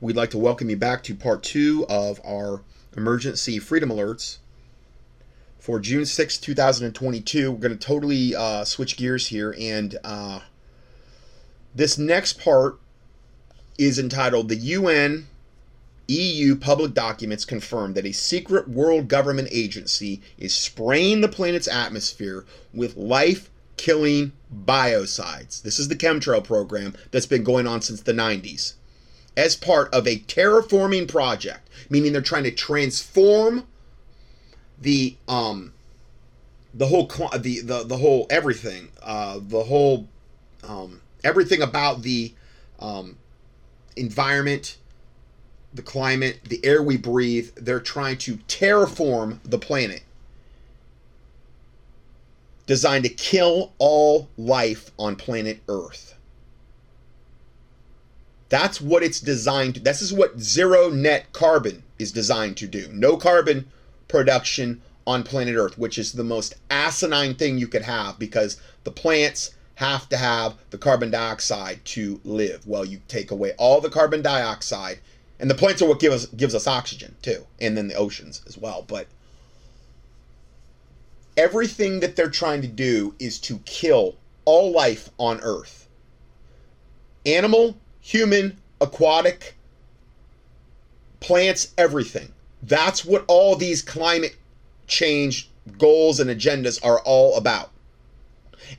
we'd like to welcome you back to part two of our emergency freedom alerts for June 6, 2022. We're going to totally uh, switch gears here, and uh, this next part is entitled The UN EU public documents confirm that a secret world government agency is spraying the planet's atmosphere with life killing biocides. This is the chemtrail program that's been going on since the 90s as part of a terraforming project, meaning they're trying to transform the um the whole the the the whole everything uh the whole um everything about the um environment the climate the air we breathe they're trying to terraform the planet. Designed to kill all life on planet earth that's what it's designed to. This is what zero net carbon is designed to do. No carbon production on planet Earth, which is the most asinine thing you could have because the plants have to have the carbon dioxide to live. Well, you take away all the carbon dioxide, and the plants are what give us, gives us oxygen too, and then the oceans as well. But everything that they're trying to do is to kill all life on Earth. Animal, human, aquatic, plants, everything. That's what all these climate change goals and agendas are all about.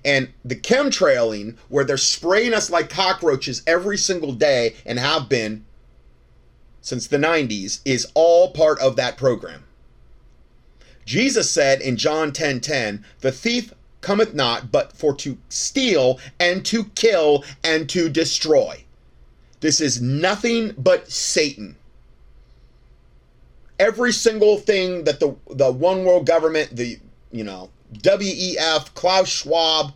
And the chemtrailing, where they're spraying us like cockroaches every single day and have been since the 90s, is all part of that program. Jesus said in John 10:10, 10, 10, "The thief cometh not but for to steal and to kill and to destroy." This is nothing but Satan. Every single thing that the the one world government, the you know, WEF, Klaus Schwab,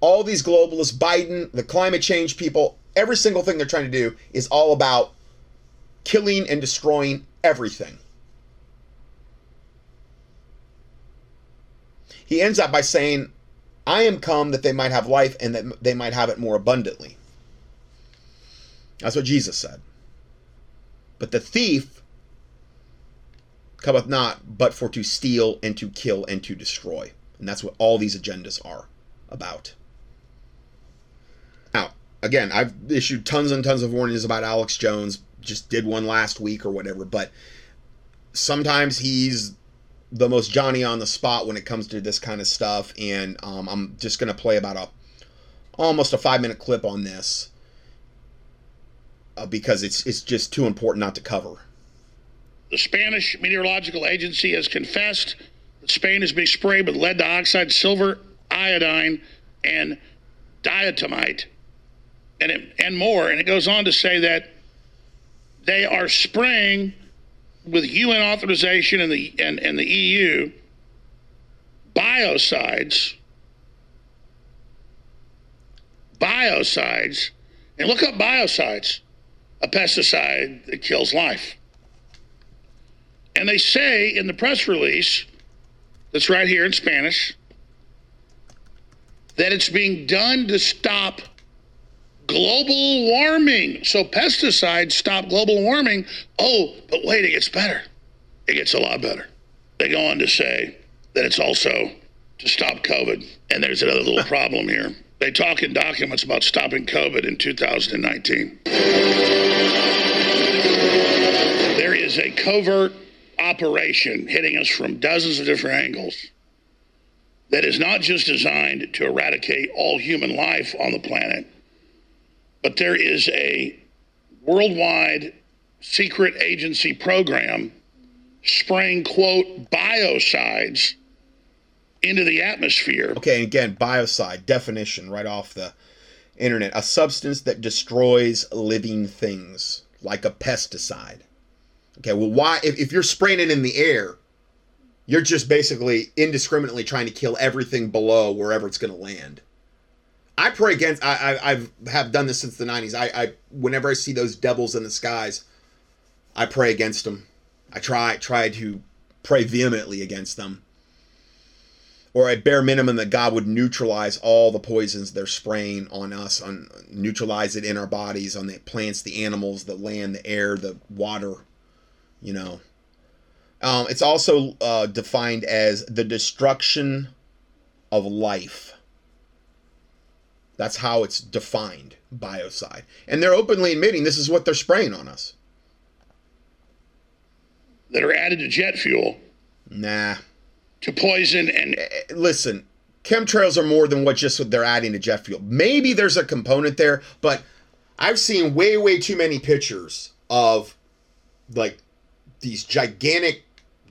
all these globalists, Biden, the climate change people, every single thing they're trying to do is all about killing and destroying everything. He ends up by saying, I am come that they might have life and that they might have it more abundantly. That's what Jesus said. But the thief cometh not but for to steal and to kill and to destroy. And that's what all these agendas are about. Now, again, I've issued tons and tons of warnings about Alex Jones, just did one last week or whatever, but sometimes he's the most Johnny on the spot when it comes to this kind of stuff. And um, I'm just going to play about a almost a five minute clip on this uh, because it's it's just too important not to cover. The Spanish Meteorological Agency has confessed that Spain is being sprayed with lead dioxide, silver, iodine, and diatomite, and it, and more. And it goes on to say that they are spraying with UN authorization and the and, and the EU biocides biocides and look up biocides a pesticide that kills life. And they say in the press release, that's right here in Spanish, that it's being done to stop global warming. So pesticides stop global warming. Oh, but wait, it gets better. It gets a lot better. They go on to say that it's also to stop COVID. And there's another little problem here. They talk in documents about stopping COVID in 2019. Is a covert operation hitting us from dozens of different angles that is not just designed to eradicate all human life on the planet, but there is a worldwide secret agency program spraying, quote, biocides into the atmosphere. Okay, again, biocide definition right off the internet a substance that destroys living things, like a pesticide. Okay, well, why, if, if you're spraying it in the air, you're just basically indiscriminately trying to kill everything below wherever it's going to land. I pray against. I, I I've have done this since the '90s. I, I whenever I see those devils in the skies, I pray against them. I try try to pray vehemently against them or at bare minimum that God would neutralize all the poisons they're spraying on us, on neutralize it in our bodies, on the plants, the animals, the land, the air, the water, you know. Um, it's also uh, defined as the destruction of life. That's how it's defined, biocide. And they're openly admitting this is what they're spraying on us. That are added to jet fuel. Nah. To poison and. Eh, eh, listen, chemtrails are more than what just what they're adding to jet fuel. Maybe there's a component there, but I've seen way, way too many pictures of like these gigantic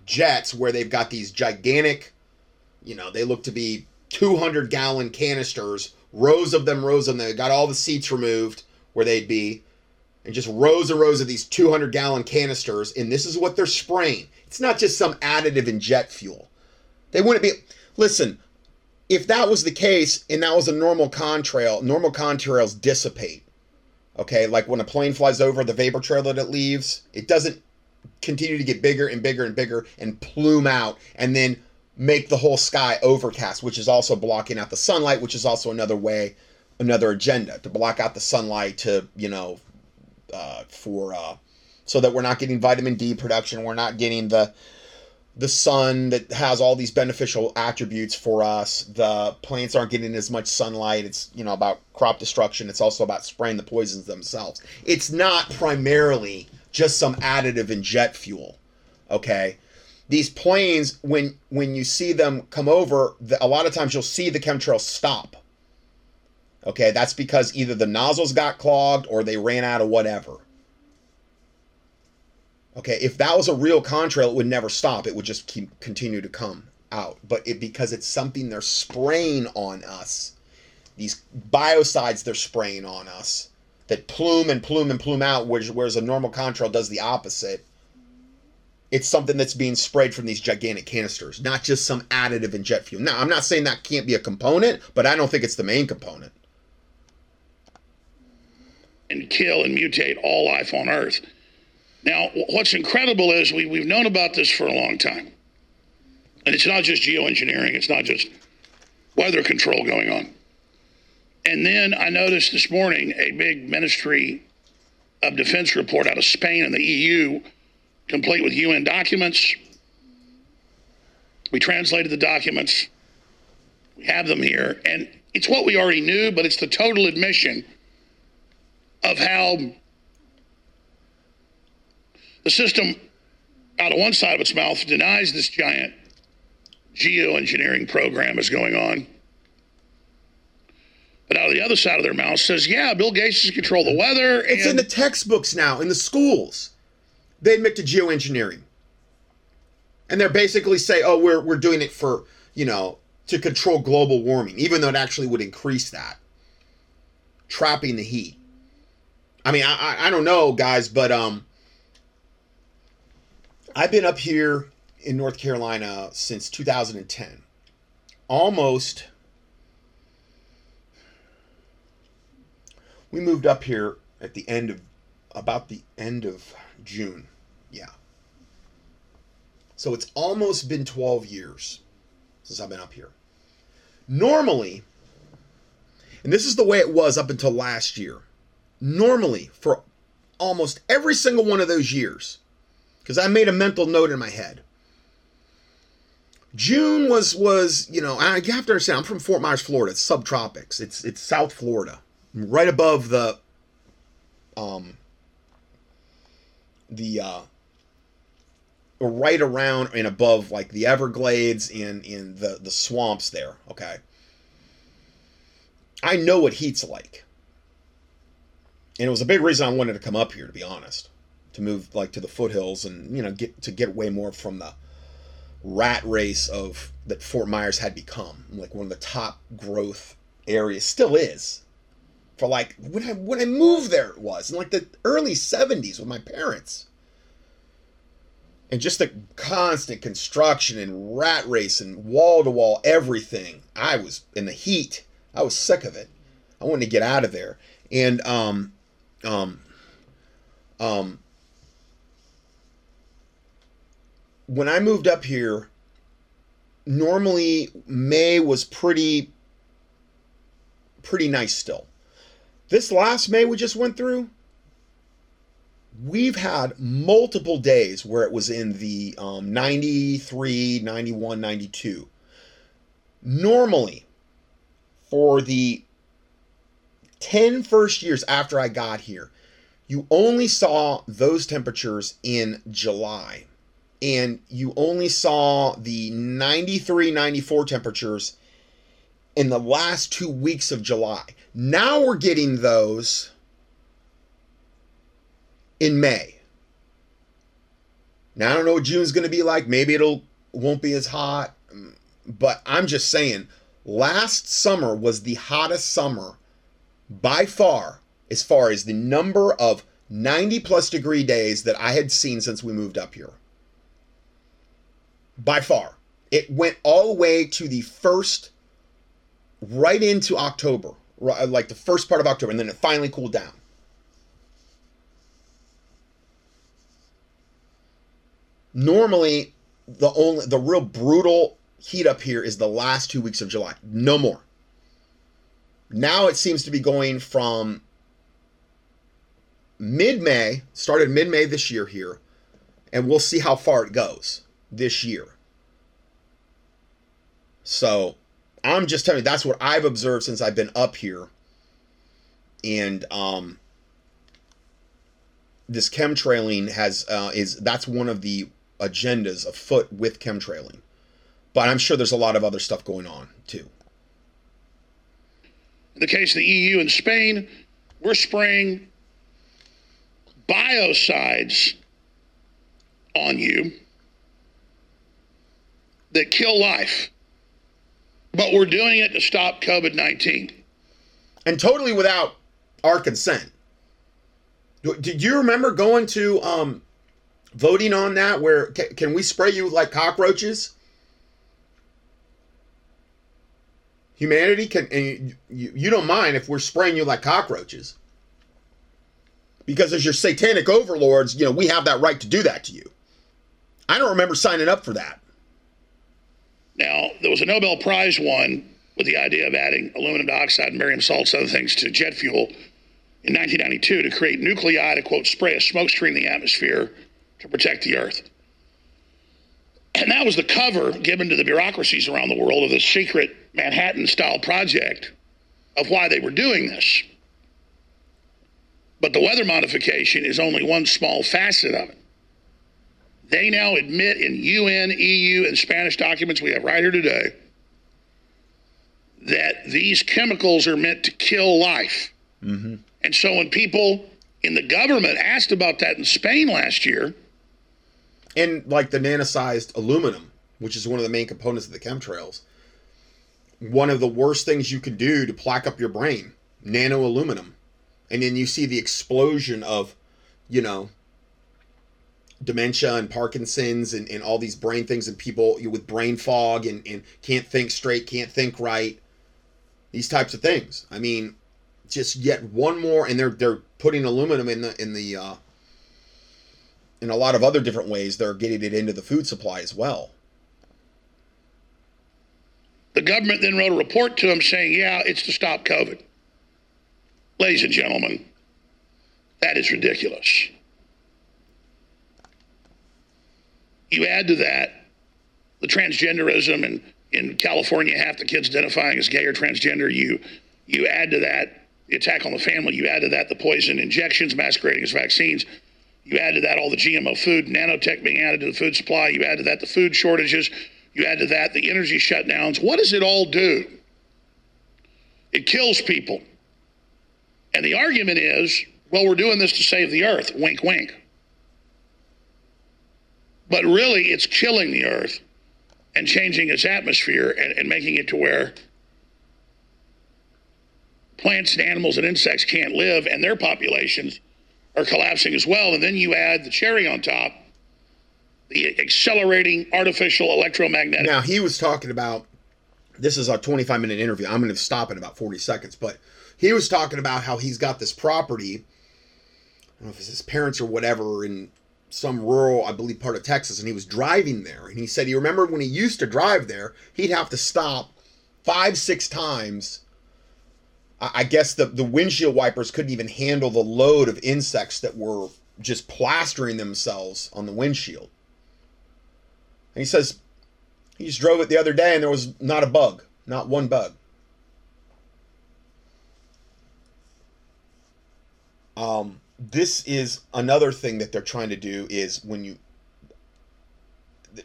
jets where they've got these gigantic, you know, they look to be 200 gallon canisters, rows of them, rows of them. They got all the seats removed where they'd be, and just rows and rows of these 200 gallon canisters. And this is what they're spraying. It's not just some additive in jet fuel. They wouldn't be. Listen, if that was the case and that was a normal contrail, normal contrails dissipate. Okay, like when a plane flies over the vapor trail that it leaves, it doesn't continue to get bigger and bigger and bigger and plume out and then make the whole sky overcast, which is also blocking out the sunlight, which is also another way, another agenda to block out the sunlight to, you know, uh, for, uh, so that we're not getting vitamin D production, we're not getting the, the sun that has all these beneficial attributes for us. The plants aren't getting as much sunlight. It's, you know, about crop destruction. It's also about spraying the poisons themselves. It's not primarily just some additive in jet fuel. Okay. These planes, when when you see them come over, the, a lot of times you'll see the chemtrails stop. Okay, that's because either the nozzles got clogged or they ran out of whatever. Okay, if that was a real contrail, it would never stop. It would just keep continue to come out. But it because it's something they're spraying on us, these biocides they're spraying on us, that plume and plume and plume out, whereas a normal contrail does the opposite. It's something that's being sprayed from these gigantic canisters, not just some additive in jet fuel. Now, I'm not saying that can't be a component, but I don't think it's the main component. And kill and mutate all life on Earth. Now, what's incredible is we, we've known about this for a long time. And it's not just geoengineering, it's not just weather control going on. And then I noticed this morning a big Ministry of Defense report out of Spain and the EU, complete with UN documents. We translated the documents, we have them here, and it's what we already knew, but it's the total admission of how the system, out of one side of its mouth, denies this giant geoengineering program is going on but out of the other side of their mouth says, yeah, Bill Gates can control the weather. It's in the textbooks now, in the schools. They admit to geoengineering. And they're basically say, oh, we're, we're doing it for, you know, to control global warming, even though it actually would increase that. Trapping the heat. I mean, I, I don't know, guys, but um, I've been up here in North Carolina since 2010. Almost we moved up here at the end of about the end of June. Yeah. So it's almost been 12 years since I've been up here. Normally, and this is the way it was up until last year. Normally, for almost every single one of those years, because I made a mental note in my head. June was was you know I have to understand I'm from Fort Myers, Florida. It's subtropics. It's it's South Florida right above the um the uh right around and above like the Everglades and in the the swamps there, okay? I know what heat's like. And it was a big reason I wanted to come up here to be honest, to move like to the foothills and you know get to get away more from the rat race of that Fort Myers had become, like one of the top growth areas still is for like when I when I moved there it was in like the early 70s with my parents. And just the constant construction and rat race and wall to wall everything. I was in the heat. I was sick of it. I wanted to get out of there. And um um um when I moved up here normally May was pretty pretty nice still. This last May we just went through, we've had multiple days where it was in the um, 93, 91, 92. Normally, for the 10 first years after I got here, you only saw those temperatures in July. And you only saw the 93, 94 temperatures in the last two weeks of July. Now we're getting those in May. Now I don't know what June's going to be like. Maybe it'll won't be as hot, but I'm just saying last summer was the hottest summer by far as far as the number of 90 plus degree days that I had seen since we moved up here. By far. It went all the way to the first right into October, uh, like the first part of October, and then it finally cooled down. Normally, the only the real brutal heat up here is the last two weeks of July. No more. Now it seems to be going from mid May, started mid May this year here, and we'll see how far it goes this year. So I'm just telling you that's what I've observed since I've been up here. And um this chemtrailing has uh is that's one of the agendas afoot with chemtrailing. But I'm sure there's a lot of other stuff going on too. In the case of the EU and Spain, we're spraying biocides on you that kill life. But we're doing it to stop COVID 19. And totally without our consent. Did you remember going to um, voting on that? Where can, we spray you like cockroaches? Humanity can, and you, you don't mind if we're spraying you like cockroaches. Because as your satanic overlords, you know, we have that right to do that to you. I don't remember signing up for that. Now, there was a Nobel Prize won with the idea of adding aluminum dioxide and barium salts, and other things to jet fuel in 1992 to create nuclei to, quote, spray a smoke screen in the atmosphere to protect the Earth. And that was the cover given to the bureaucracies around the world of the secret Manhattan style project of why they were doing this. But the weather modification is only one small facet of it. They now admit in UN, EU, and Spanish documents we have right here today that these chemicals are meant to kill life. Mm-hmm. And so when people in the government asked about that in Spain last year, and like the nanosized aluminum, which is one of the main components of the chemtrails, one of the worst things you can do to plaque up your brain, nano aluminum. And then you see the explosion of, you know, dementia and Parkinson's and, and all these brain things and people with brain fog and, and can't think straight, can't think right. These types of things. I mean, just yet one more and they're they're putting aluminum in the in the uh in a lot of other different ways they're getting it into the food supply as well. The government then wrote a report to them saying, yeah, it's to stop COVID. Ladies and gentlemen, that is ridiculous. You add to that the transgenderism and in California, half the kids identifying as gay or transgender. You you add to that the attack on the family. You add to that the poison injections masquerading as vaccines. You add to that all the GMO food, nanotech being added to the food supply. You add to that the food shortages. You add to that the energy shutdowns. What does it all do? It kills people. And the argument is, well, we're doing this to save the earth. Wink, wink. But really, it's killing the Earth and changing its atmosphere and, and making it to where plants and animals and insects can't live and their populations are collapsing as well. And then you add the cherry on top the accelerating artificial electromagnetic. Now, he was talking about this is a 25 minute interview. I'm going to stop in about 40 seconds, but he was talking about how he's got this property. I don't know if it's his parents or whatever in some rural, I believe, part of Texas, and he was driving there. And he said he remembered when he used to drive there, he'd have to stop five, six times. I guess the, the windshield wipers couldn't even handle the load of insects that were just plastering themselves on the windshield. And he says he just drove it the other day and there was not a bug, not one bug. Um, this is another thing that they're trying to do is when you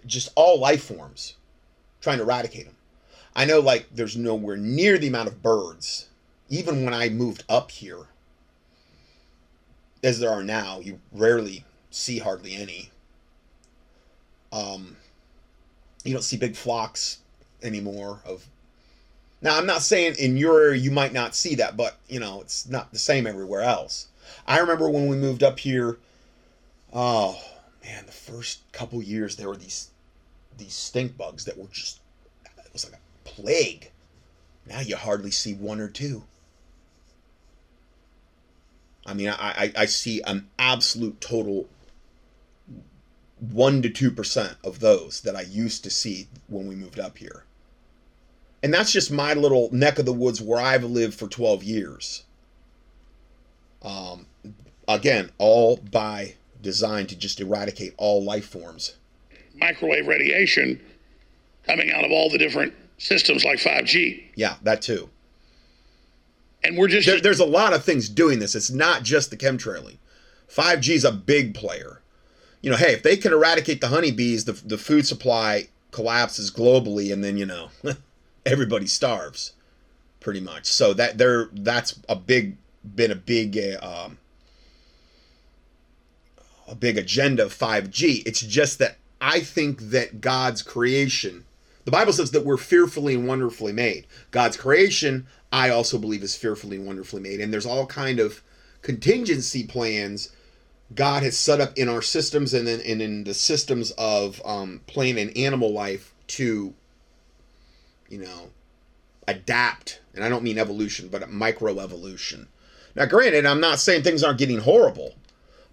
just all life forms trying to eradicate them. I know like there's nowhere near the amount of birds even when I moved up here as there are now, you rarely see hardly any. Um you don't see big flocks anymore of now i'm not saying in your area you might not see that but you know it's not the same everywhere else i remember when we moved up here oh man the first couple years there were these these stink bugs that were just it was like a plague now you hardly see one or two i mean i i, I see an absolute total one to two percent of those that I used to see when we moved up here. And that's just my little neck of the woods where I've lived for 12 years. Um, again, all by design to just eradicate all life forms. Microwave radiation coming out of all the different systems like 5G. Yeah, that too. And we're just. There, there's a lot of things doing this. It's not just the chemtrailing. 5G is a big player you know, hey, if they can eradicate the honeybees, the, the food supply collapses globally, and then you know, everybody starves, pretty much. So that there, that's a big, been a big, uh, um, a big agenda of 5G. It's just that I think that God's creation, the Bible says that we're fearfully and wonderfully made. God's creation, I also believe, is fearfully and wonderfully made, and there's all kind of contingency plans God has set up in our systems and then and in the systems of um, plant and animal life to, you know, adapt. And I don't mean evolution, but microevolution. Now, granted, I'm not saying things aren't getting horrible,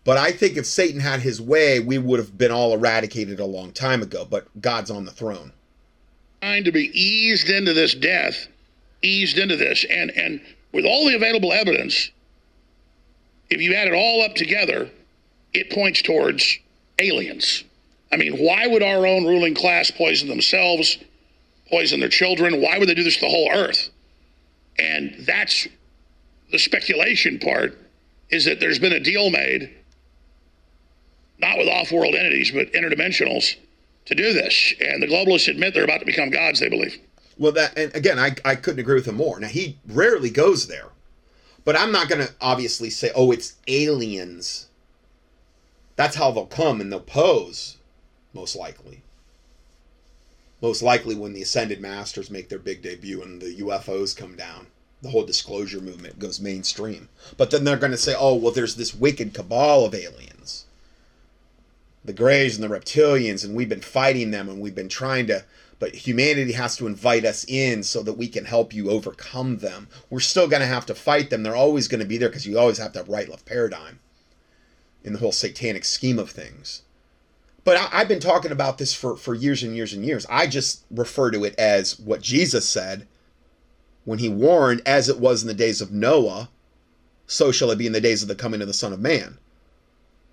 but I think if Satan had his way, we would have been all eradicated a long time ago. But God's on the throne. Trying to be eased into this death, eased into this, and and with all the available evidence, if you add it all up together it points towards aliens. I mean, why would our own ruling class poison themselves, poison their children? Why would they do this to the whole earth? And that's the speculation part is that there's been a deal made, not with off world entities, but interdimensionals, to do this. And the globalists admit they're about to become gods, they believe. Well, that, and again, I, I couldn't agree with him more. Now, he rarely goes there, but I'm not going to obviously say, oh, it's aliens that's how they'll come and they'll pose, most likely. Most likely when the Ascended Masters make their big debut and the UFOs come down. The whole disclosure movement goes mainstream. But then they're going to say, oh, well, there's this wicked cabal of aliens. The Greys and the Reptilians, and we've been fighting them and we've been trying to but humanity has to invite us in so that we can help you overcome them. We're still going to have to fight them. They're always going to be there because you always have to right left paradigm in the whole satanic scheme of things. But I, have been talking about this for, for years and years and years. I just refer to it as what Jesus said when he warned, as it was in the days of Noah, so shall it be in the days of the coming of the Son of Man.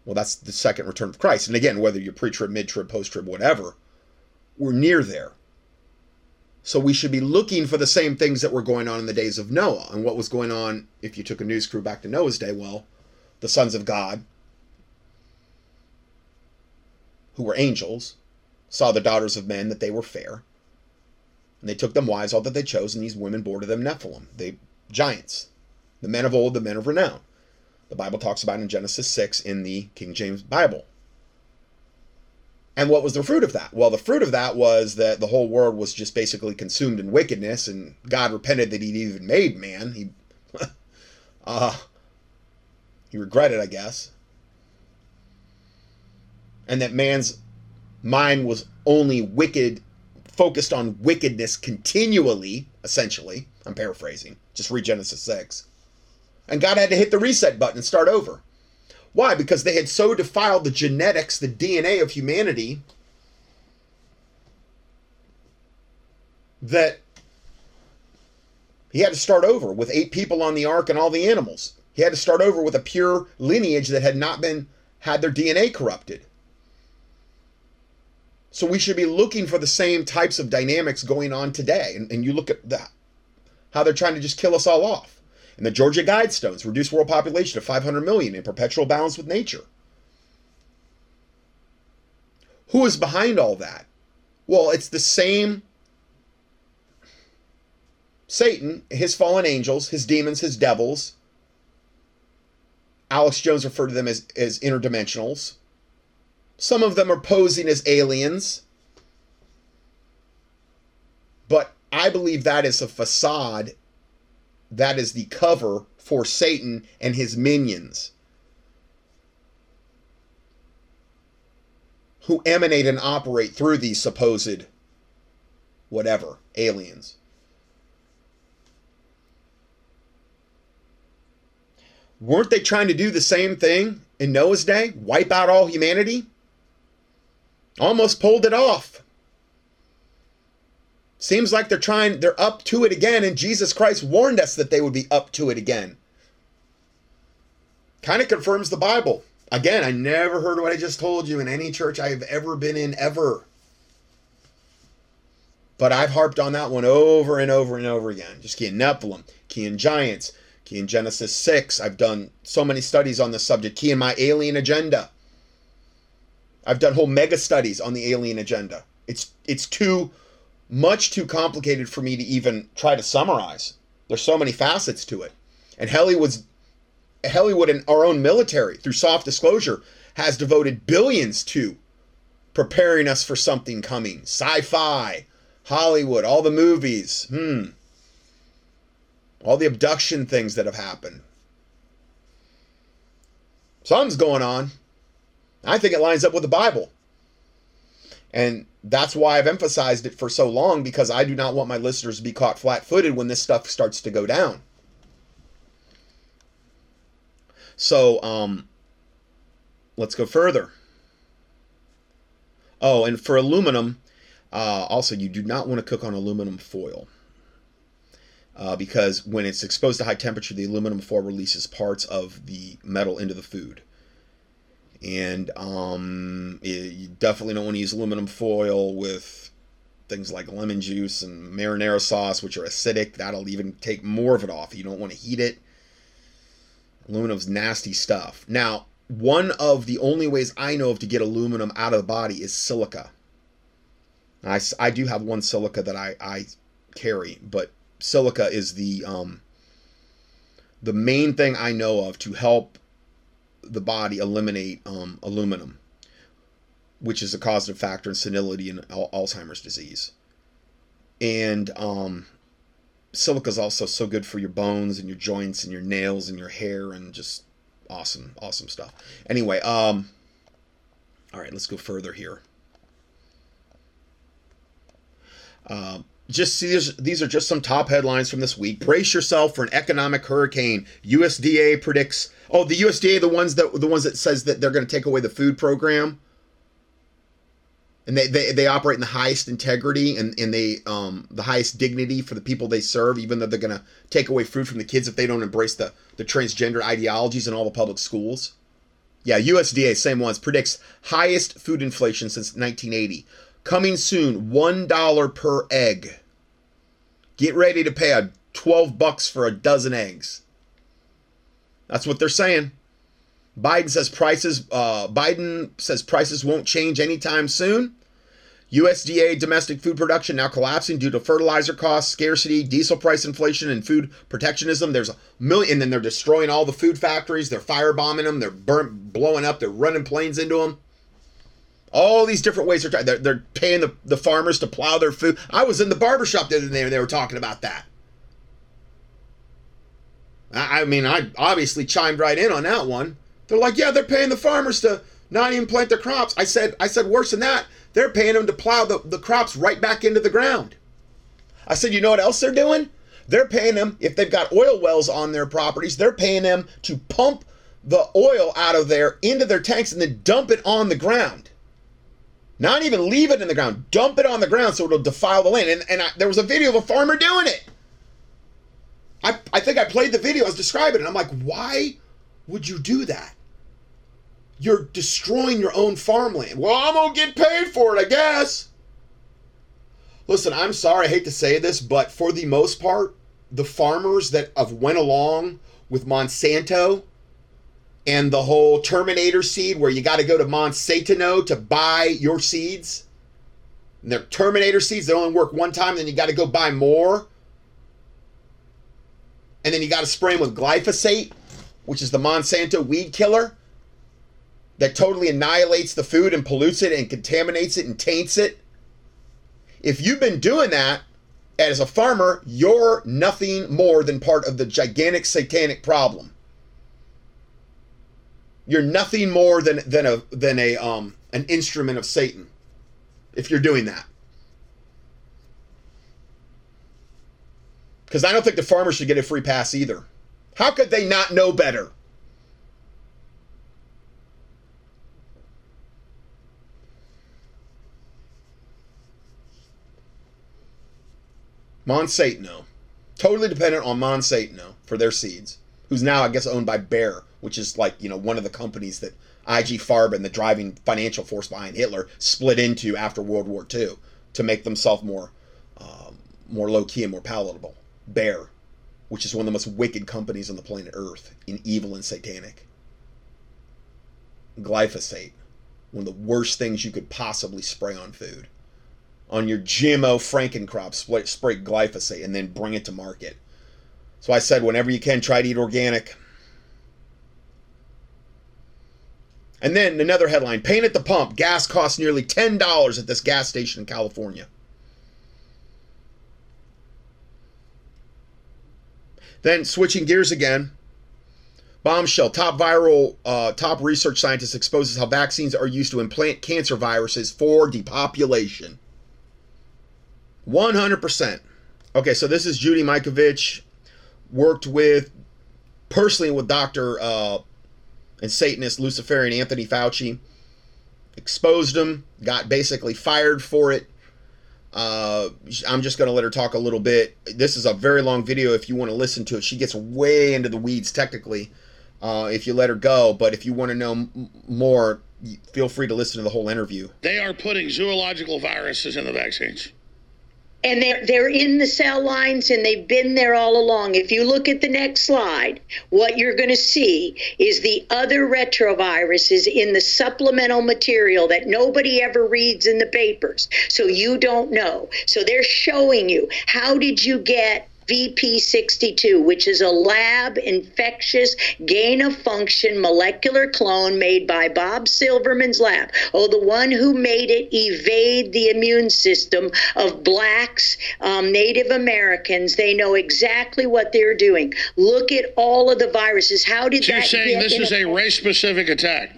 Well, that's the second return of Christ. And again, whether you're pre trib, mid trib, post trib, whatever, we're near there. So we should be looking for the same things that were going on in the days of Noah. And what was going on if you took a news crew back to Noah's day? Well, the sons of God who were angels, saw the daughters of men that they were fair. And they took them wives, all that they chose, and these women bore to them Nephilim, the giants, the men of old, the men of renown. The Bible talks about in Genesis 6 in the King James Bible. And what was the fruit of that? Well, the fruit of that was that the whole world was just basically consumed in wickedness, and God repented that He'd even made man. He, uh, he regretted, I guess and that man's mind was only wicked, focused on wickedness continually, essentially. I'm paraphrasing. Just read Genesis 6. And God had to hit the reset button and start over. Why? Because they had so defiled the genetics, the DNA of humanity, that he had to start over with eight people on the ark and all the animals. He had to start over with a pure lineage that had not been had their DNA corrupted. So we should be looking for the same types of dynamics going on today. And, and you look at that, how they're trying to just kill us all off. And the Georgia Guidestones reduce world population to 500 million in perpetual balance with nature. Who is behind all that? Well, it's the same Satan, his fallen angels, his demons, his devils. Alex Jones referred to them as, as interdimensionals. Some of them are posing as aliens. But I believe that is a facade. That is the cover for Satan and his minions. Who emanate and operate through these supposed whatever aliens. Weren't they trying to do the same thing in Noah's day? Wipe out all humanity? Almost pulled it off. Seems like they're trying, they're up to it again, and Jesus Christ warned us that they would be up to it again. Kind of confirms the Bible. Again, I never heard what I just told you in any church I've ever been in, ever. But I've harped on that one over and over and over again. Just key in Nephilim, key in Giants, key in Genesis 6. I've done so many studies on this subject, key in my alien agenda. I've done whole mega studies on the alien agenda. It's it's too much too complicated for me to even try to summarize. There's so many facets to it. And Hollywood's Hollywood and our own military, through soft disclosure, has devoted billions to preparing us for something coming. Sci-fi, Hollywood, all the movies, hmm. All the abduction things that have happened. Something's going on. I think it lines up with the Bible. And that's why I've emphasized it for so long because I do not want my listeners to be caught flat footed when this stuff starts to go down. So, um, let's go further. Oh, and for aluminum, uh, also, you do not want to cook on aluminum foil. Uh, because when it's exposed to high temperature, the aluminum foil releases parts of the metal into the food and um, you definitely don't want to use aluminum foil with things like lemon juice and marinara sauce, which are acidic. That'll even take more of it off. You don't want to heat it. Aluminum's nasty stuff. Now, one of the only ways I know of to get aluminum out of the body is silica. I, I do have one silica that I, I carry, but silica is the um, the main thing I know of to help the body eliminate um, aluminum, which is a causative factor in senility and Alzheimer's disease. And um, silica is also so good for your bones and your joints and your nails and your hair and just awesome, awesome stuff. Anyway, um, all right, let's go further here. Uh, just see these, these are just some top headlines from this week. Brace yourself for an economic hurricane. USDA predicts Oh, the USDA, the ones that the ones that says that they're going to take away the food program, and they, they, they operate in the highest integrity and, and they um the highest dignity for the people they serve, even though they're going to take away food from the kids if they don't embrace the the transgender ideologies in all the public schools. Yeah, USDA, same ones, predicts highest food inflation since 1980. Coming soon, one dollar per egg. Get ready to pay a 12 bucks for a dozen eggs. That's what they're saying. Biden says prices. Uh, Biden says prices won't change anytime soon. USDA domestic food production now collapsing due to fertilizer costs, scarcity, diesel price inflation, and food protectionism. There's a million, and then they're destroying all the food factories. They're firebombing them. They're burn, blowing up. They're running planes into them. All these different ways they're. They're, they're paying the, the farmers to plow their food. I was in the barbershop the other day and they were talking about that. I mean, I obviously chimed right in on that one. They're like, yeah, they're paying the farmers to not even plant their crops. I said, I said worse than that. They're paying them to plow the, the crops right back into the ground. I said, you know what else they're doing? They're paying them, if they've got oil wells on their properties, they're paying them to pump the oil out of there into their tanks and then dump it on the ground. Not even leave it in the ground, dump it on the ground so it'll defile the land. And, and I, there was a video of a farmer doing it. I, I think I played the video, I was describing it. And I'm like, why would you do that? You're destroying your own farmland. Well, I'm going to get paid for it, I guess. Listen, I'm sorry, I hate to say this, but for the most part, the farmers that have went along with Monsanto and the whole Terminator seed where you got to go to Monsanto to buy your seeds. And they're Terminator seeds, they only work one time, then you got to go buy more. And then you got to spray them with glyphosate, which is the Monsanto weed killer that totally annihilates the food and pollutes it and contaminates it and taints it. If you've been doing that as a farmer, you're nothing more than part of the gigantic satanic problem. You're nothing more than than a than a um an instrument of Satan if you're doing that. Because I don't think the farmers should get a free pass either. How could they not know better? Monsanto. Totally dependent on Monsanto for their seeds, who's now, I guess, owned by Bayer, which is like, you know, one of the companies that IG Farben, the driving financial force behind Hitler, split into after World War II to make themselves more, um, more low key and more palatable. Bayer, which is one of the most wicked companies on the planet Earth, in evil and satanic. Glyphosate, one of the worst things you could possibly spray on food on your GMO Frankencrop, spray glyphosate, and then bring it to market. So I said, whenever you can, try to eat organic. And then another headline Pain at the pump. Gas costs nearly $10 at this gas station in California. Then switching gears again. Bombshell. Top viral, uh, top research scientist exposes how vaccines are used to implant cancer viruses for depopulation. 100%. Okay, so this is Judy Mikovits, worked with personally with Dr. Uh, and Satanist Luciferian Anthony Fauci, exposed him, got basically fired for it. Uh, I'm just going to let her talk a little bit. This is a very long video if you want to listen to it. She gets way into the weeds technically uh, if you let her go, but if you want to know m- more, feel free to listen to the whole interview. They are putting zoological viruses in the vaccines and they're they're in the cell lines and they've been there all along. If you look at the next slide, what you're going to see is the other retroviruses in the supplemental material that nobody ever reads in the papers. So you don't know. So they're showing you how did you get VP62, which is a lab infectious gain of function molecular clone made by Bob Silverman's lab. Oh, the one who made it evade the immune system of blacks, um, Native Americans. They know exactly what they're doing. Look at all of the viruses. How did so that? You're saying this is a race specific attack?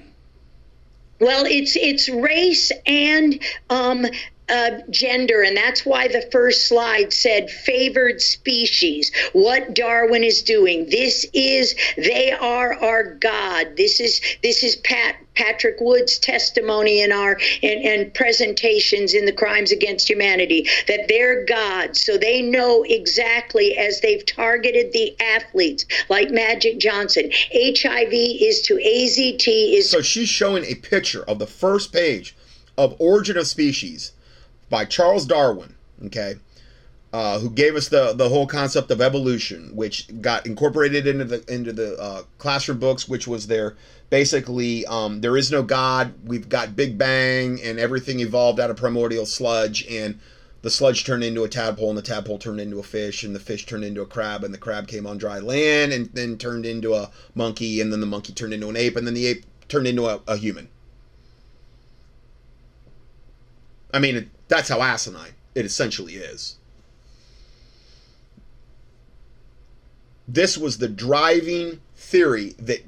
Well, it's it's race and um, uh, gender, and that's why the first slide said favored species. What Darwin is doing. This is they are our God. This is this is Pat Patrick Wood's testimony in our and, presentations in the crimes against humanity that they're God. So they know exactly as they've targeted the athletes like Magic Johnson. HIV is to AZT is. So she's showing a picture of the first page of Origin of Species by Charles Darwin, okay, uh, who gave us the the whole concept of evolution, which got incorporated into the into the uh, classroom books, which was their basically um, there is no God. We've got Big Bang, and everything evolved out of primordial sludge, and the sludge turned into a tadpole, and the tadpole turned into a fish, and the fish turned into a crab, and the crab came on dry land, and then turned into a monkey, and then the monkey turned into an ape, and then the ape turned into a, a human. I mean, that's how asinine it essentially is. This was the driving theory that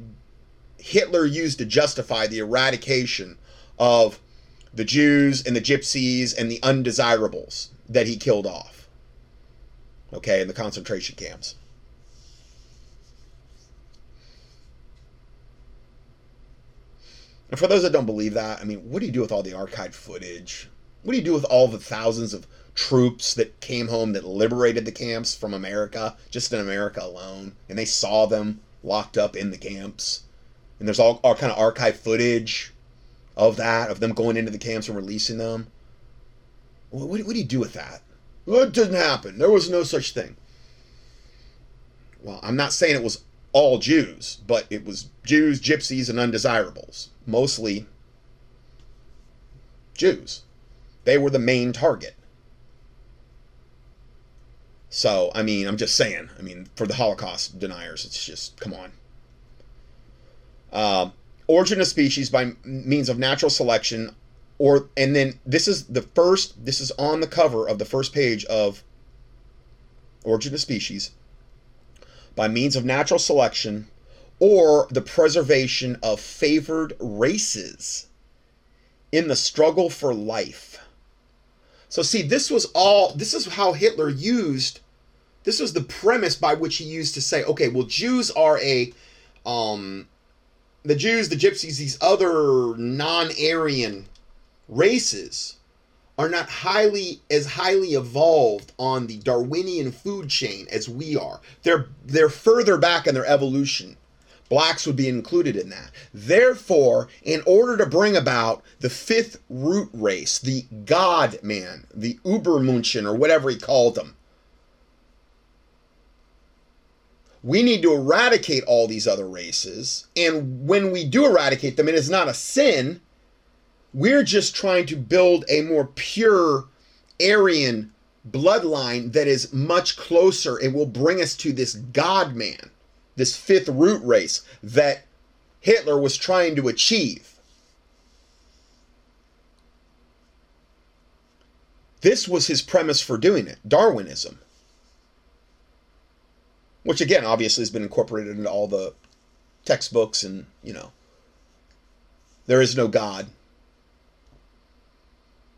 Hitler used to justify the eradication of the Jews and the gypsies and the undesirables that he killed off. Okay, in the concentration camps. And for those that don't believe that, I mean, what do you do with all the archived footage? What do you do with all the thousands of troops that came home that liberated the camps from America, just in America alone, and they saw them locked up in the camps? And there's all, all kind of archive footage of that, of them going into the camps and releasing them. What, what, what do you do with that? It didn't happen. There was no such thing. Well, I'm not saying it was all Jews, but it was Jews, gypsies, and undesirables. Mostly Jews. They were the main target. So, I mean, I'm just saying. I mean, for the Holocaust deniers, it's just, come on. Uh, origin of species by means of natural selection, or, and then this is the first, this is on the cover of the first page of Origin of Species by means of natural selection or the preservation of favored races in the struggle for life. So, see, this was all, this is how Hitler used, this was the premise by which he used to say, okay, well, Jews are a, um, the Jews, the Gypsies, these other non Aryan races are not highly as highly evolved on the Darwinian food chain as we are. They're they're further back in their evolution. Blacks would be included in that. Therefore, in order to bring about the fifth root race, the God man, the Ubermenschen, or whatever he called them, we need to eradicate all these other races. And when we do eradicate them, it is not a sin we're just trying to build a more pure Aryan bloodline that is much closer and will bring us to this God man, this fifth root race that Hitler was trying to achieve. This was his premise for doing it Darwinism. Which, again, obviously has been incorporated into all the textbooks and, you know, there is no God.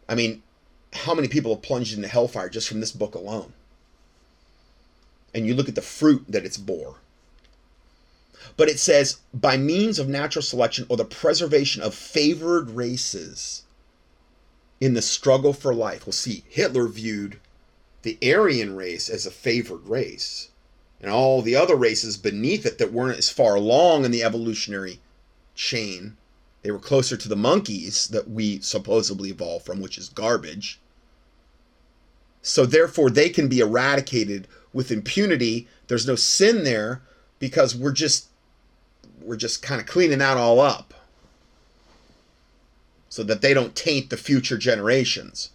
I mean, how many people have plunged into hellfire just from this book alone? And you look at the fruit that it's bore. But it says, by means of natural selection or the preservation of favored races in the struggle for life. Well, see, Hitler viewed the Aryan race as a favored race, and all the other races beneath it that weren't as far along in the evolutionary chain they were closer to the monkeys that we supposedly evolved from, which is garbage. So therefore, they can be eradicated with impunity. There's no sin there because we're just we're just kind of cleaning that all up so that they don't taint the future generations.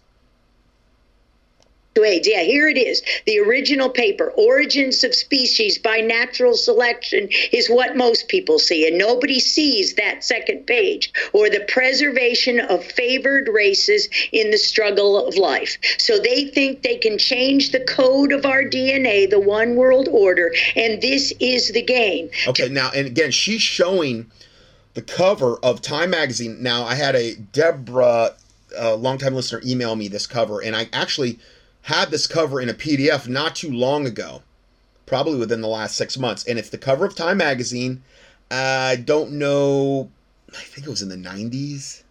Wait, yeah, here it is. The original paper, Origins of Species by Natural Selection, is what most people see, and nobody sees that second page, or the preservation of favored races in the struggle of life. So they think they can change the code of our DNA, the one world order, and this is the game. Okay, now, and again, she's showing the cover of Time Magazine. Now, I had a Deborah, a longtime listener, email me this cover, and I actually had this cover in a PDF not too long ago, probably within the last six months, and it's the cover of Time magazine. I don't know, I think it was in the 90s.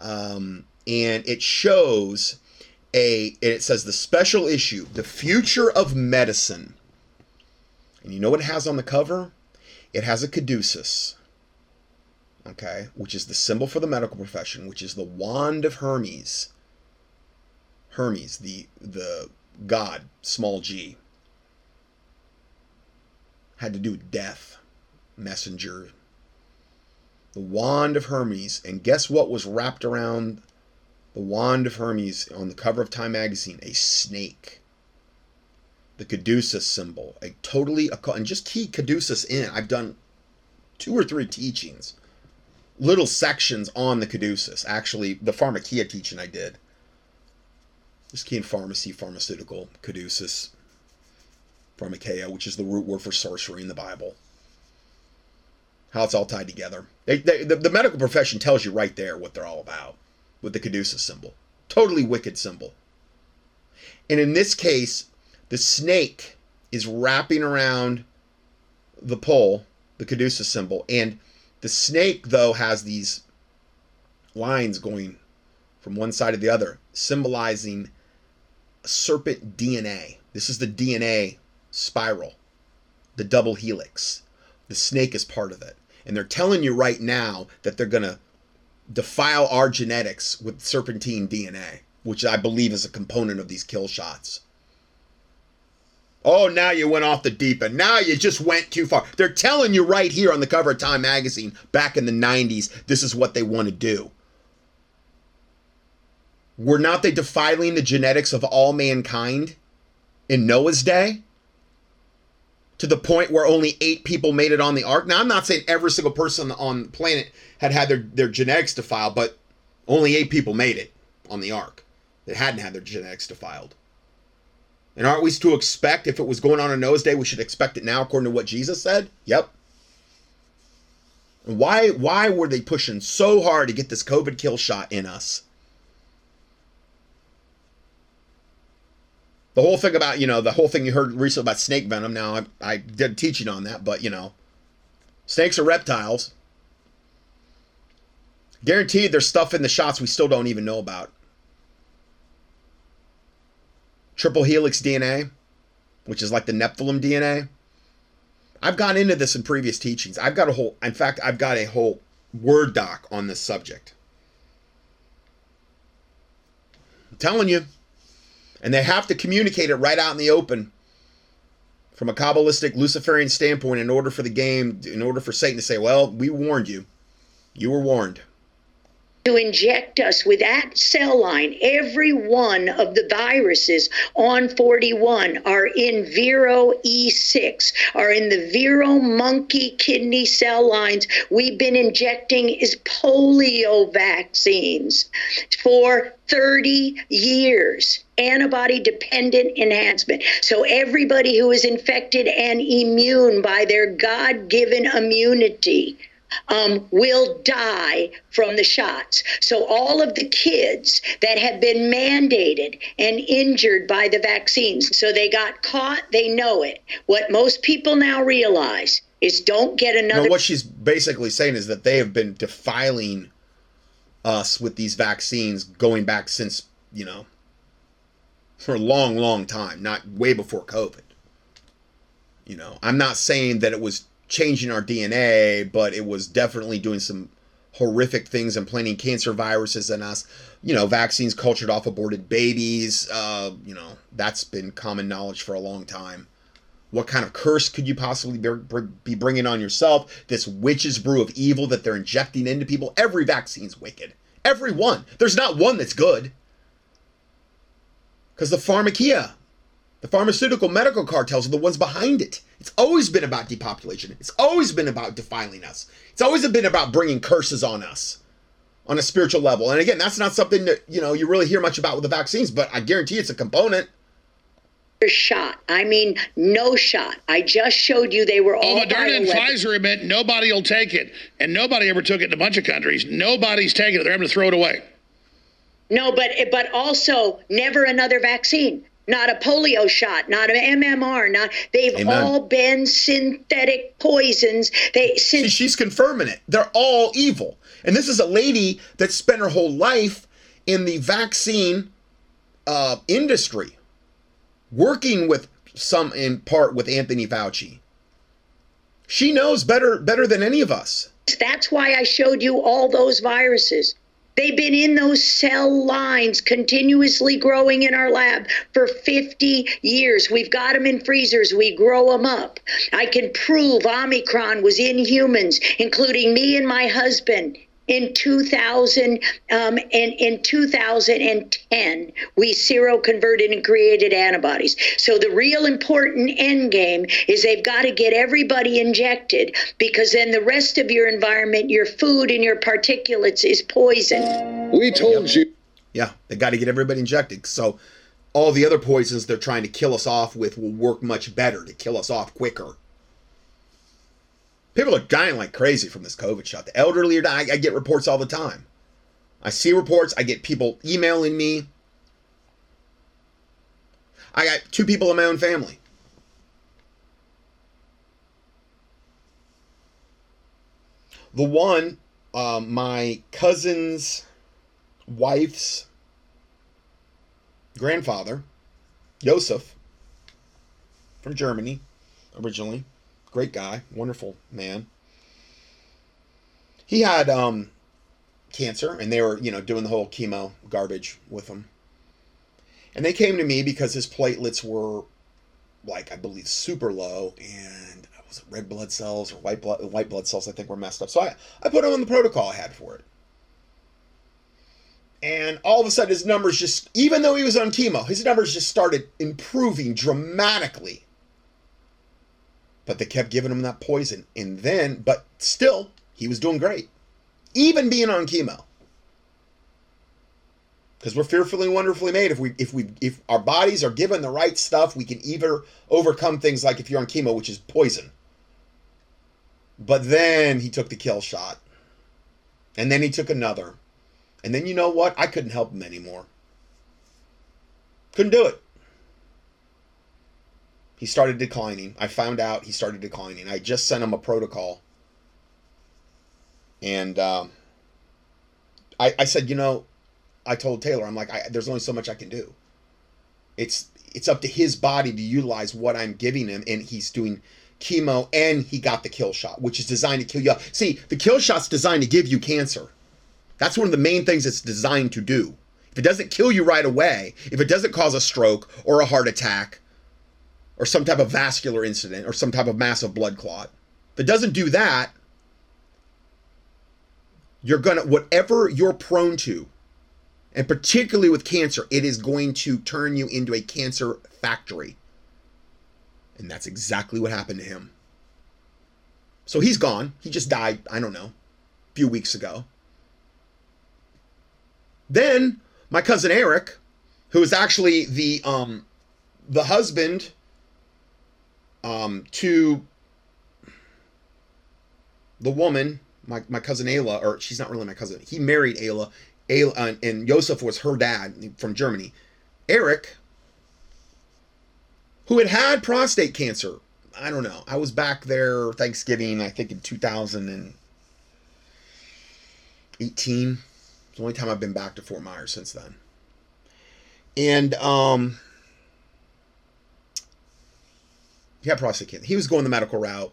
Um, and it shows a, and it says the special issue, The Future of Medicine. And you know what it has on the cover? It has a caduceus, okay, which is the symbol for the medical profession, which is the wand of Hermes Hermes, the the god, small g, had to do with death, messenger, the wand of Hermes, and guess what was wrapped around the wand of Hermes on the cover of Time magazine? A snake. The caduceus symbol, a totally and just key caduceus in. I've done two or three teachings, little sections on the caduceus. Actually, the pharmakia teaching I did key in pharmacy, pharmaceutical, caduceus, pharmakeia, which is the root word for sorcery in the Bible. How it's all tied together. They, they, the, the medical profession tells you right there what they're all about with the caduceus symbol. Totally wicked symbol. And in this case, the snake is wrapping around the pole, the caduceus symbol, and The snake, though, has these lines going from one side to the other, symbolizing serpent DNA. This is the DNA spiral, the double helix. The snake is part of it. And they're telling you right now that they're going to defile our genetics with serpentine DNA, which I believe is a component of these kill shots. Oh, now you went off the deep end. Now you just went too far. They're telling you right here on the cover of Time magazine back in the 90s, this is what they want to do. Were not they defiling the genetics of all mankind in Noah's day? To the point where only eight people made it on the ark. Now, I'm not saying every single person on the planet had had their, their genetics defiled, but only eight people made it on the ark that hadn't had their genetics defiled. And aren't we to expect if it was going on in Noah's day, we should expect it now according to what Jesus said? Yep. Why why were they pushing so hard to get this COVID kill shot in us? The whole thing about, you know, the whole thing you heard recently about snake venom. Now, I, I did teaching on that, but, you know, snakes are reptiles. Guaranteed there's stuff in the shots we still don't even know about. Triple helix DNA, which is like the Nephilim DNA. I've gone into this in previous teachings. I've got a whole, in fact, I've got a whole Word doc on this subject. I'm telling you. And they have to communicate it right out in the open from a Kabbalistic Luciferian standpoint in order for the game, in order for Satan to say, well, we warned you. You were warned to inject us with that cell line. Every one of the viruses on 41 are in Vero E6, are in the Vero monkey kidney cell lines. We've been injecting is polio vaccines for 30 years antibody dependent enhancement. So everybody who is infected and immune by their God given immunity um, will die from the shots. So, all of the kids that have been mandated and injured by the vaccines, so they got caught, they know it. What most people now realize is don't get another. No, what she's basically saying is that they have been defiling us with these vaccines going back since, you know, for a long, long time, not way before COVID. You know, I'm not saying that it was changing our DNA, but it was definitely doing some horrific things and planting cancer viruses in us. You know, vaccines cultured off aborted babies. Uh, you know, that's been common knowledge for a long time. What kind of curse could you possibly be bringing on yourself? This witch's brew of evil that they're injecting into people. Every vaccine's wicked. Every one. There's not one that's good. Because the pharmakia, the pharmaceutical medical cartels are the ones behind it. It's always been about depopulation. It's always been about defiling us. It's always been about bringing curses on us on a spiritual level. And again, that's not something that, you know, you really hear much about with the vaccines, but I guarantee it's a component. Shot. I mean, no shot. I just showed you they were all. Oh, Moderna and Pfizer admit nobody will take it, and nobody ever took it in a bunch of countries. Nobody's taking it. They're having to throw it away. No, but but also never another vaccine not a polio shot, not an MMR, not they've Amen. all been synthetic poisons. They See, she's confirming it. They're all evil. And this is a lady that spent her whole life in the vaccine uh, industry, working with some in part with Anthony Fauci. She knows better better than any of us. That's why I showed you all those viruses. They've been in those cell lines continuously growing in our lab for 50 years. We've got them in freezers. We grow them up. I can prove Omicron was in humans, including me and my husband in 2000 um, and in 2010 we seroconverted and created antibodies. So the real important end game is they've got to get everybody injected because then the rest of your environment your food and your particulates is poison we told you. Yeah they got to get everybody injected. So all the other poisons they're trying to kill us off with will work much better to kill us off quicker People are dying like crazy from this COVID shot. The elderly are dying. I get reports all the time. I see reports. I get people emailing me. I got two people in my own family. The one, um, my cousin's wife's grandfather, Joseph, from Germany, originally, great guy, wonderful man. He had um, cancer, and they were, you know, doing the whole chemo garbage with him. And they came to me because his platelets were, like, I believe, super low, and was it red blood cells or white blood white blood cells? I think were messed up. So I, I put him on the protocol I had for it. And all of a sudden, his numbers just, even though he was on chemo, his numbers just started improving dramatically. But they kept giving him that poison. And then, but still, he was doing great, even being on chemo because we're fearfully and wonderfully made. If we if we if our bodies are given the right stuff, we can either overcome things like if you're on chemo, which is poison. But then he took the kill shot. And then he took another. And then you know what? I couldn't help him anymore. Couldn't do it. He started declining. I found out he started declining. I just sent him a protocol. And um, I, I said, you know, I told Taylor, I'm like, I, there's only so much I can do. It's it's up to his body to utilize what I'm giving him, and he's doing chemo and he got the kill shot, which is designed to kill you. See, the kill shot's designed to give you cancer. That's one of the main things it's designed to do. If it doesn't kill you right away, if it doesn't cause a stroke or a heart attack or some type of vascular incident or some type of massive blood clot, if it doesn't do that, you're gonna whatever you're prone to and particularly with cancer, it is going to turn you into a cancer factory. And that's exactly what happened to him. So he's gone. He just died, I don't know, a few weeks ago. Then my cousin Eric, who is actually the um the husband um to the woman, my, my cousin Ayla, or she's not really my cousin. He married Ayla uh, and Joseph was her dad from Germany. Eric, who had had prostate cancer. I don't know. I was back there Thanksgiving, I think in 2018. It's the only time I've been back to Fort Myers since then. And um he had prostate cancer. He was going the medical route.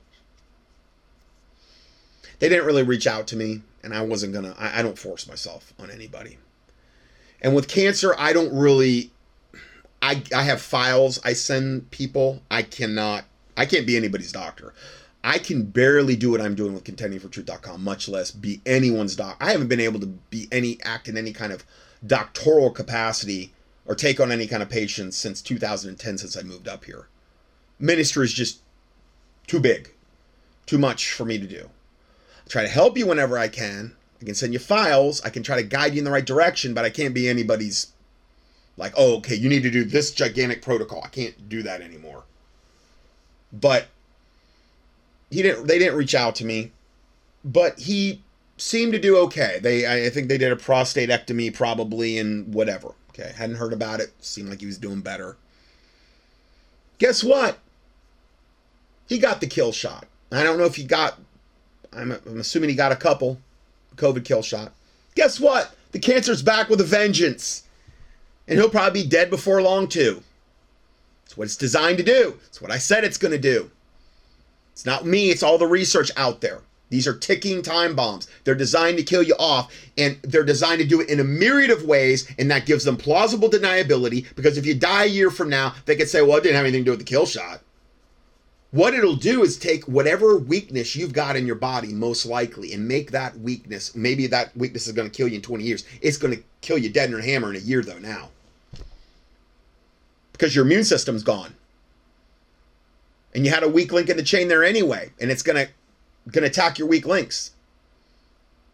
They didn't really reach out to me and I wasn't gonna. I, I don't force myself on anybody. And with cancer, I don't really. I I have files I send people. I cannot. I can't be anybody's doctor. I can barely do what I'm doing with contendingfortruth.com, much less be anyone's doc. I haven't been able to be any act in any kind of doctoral capacity or take on any kind of patients since 2010 since I moved up here. Ministry is just too big, too much for me to do I try to help you whenever I can. I can send you files. I can try to guide you in the right direction, but I can't be anybody's like, oh, okay, you need to do this gigantic protocol. I can't do that anymore. But he didn't. They didn't reach out to me, but he seemed to do okay. They, I think they did a prostatectomy probably and whatever. Okay, hadn't heard about it. Seemed like he was doing better. Guess what? He got the kill shot. I don't know if he got I'm, I'm assuming he got a couple COVID kill shot. Guess what? The cancer's back with a vengeance. And he'll probably be dead before long, too. It's what it's designed to do. It's what I said it's going to do. It's not me, it's all the research out there. These are ticking time bombs. They're designed to kill you off, and they're designed to do it in a myriad of ways, and that gives them plausible deniability because if you die a year from now, they could say, well, it didn't have anything to do with the kill shot. What it'll do is take whatever weakness you've got in your body, most likely, and make that weakness. Maybe that weakness is going to kill you in 20 years. It's going to kill you dead in a hammer in a year, though, now. Because your immune system's gone. And you had a weak link in the chain there anyway, and it's going to going to attack your weak links.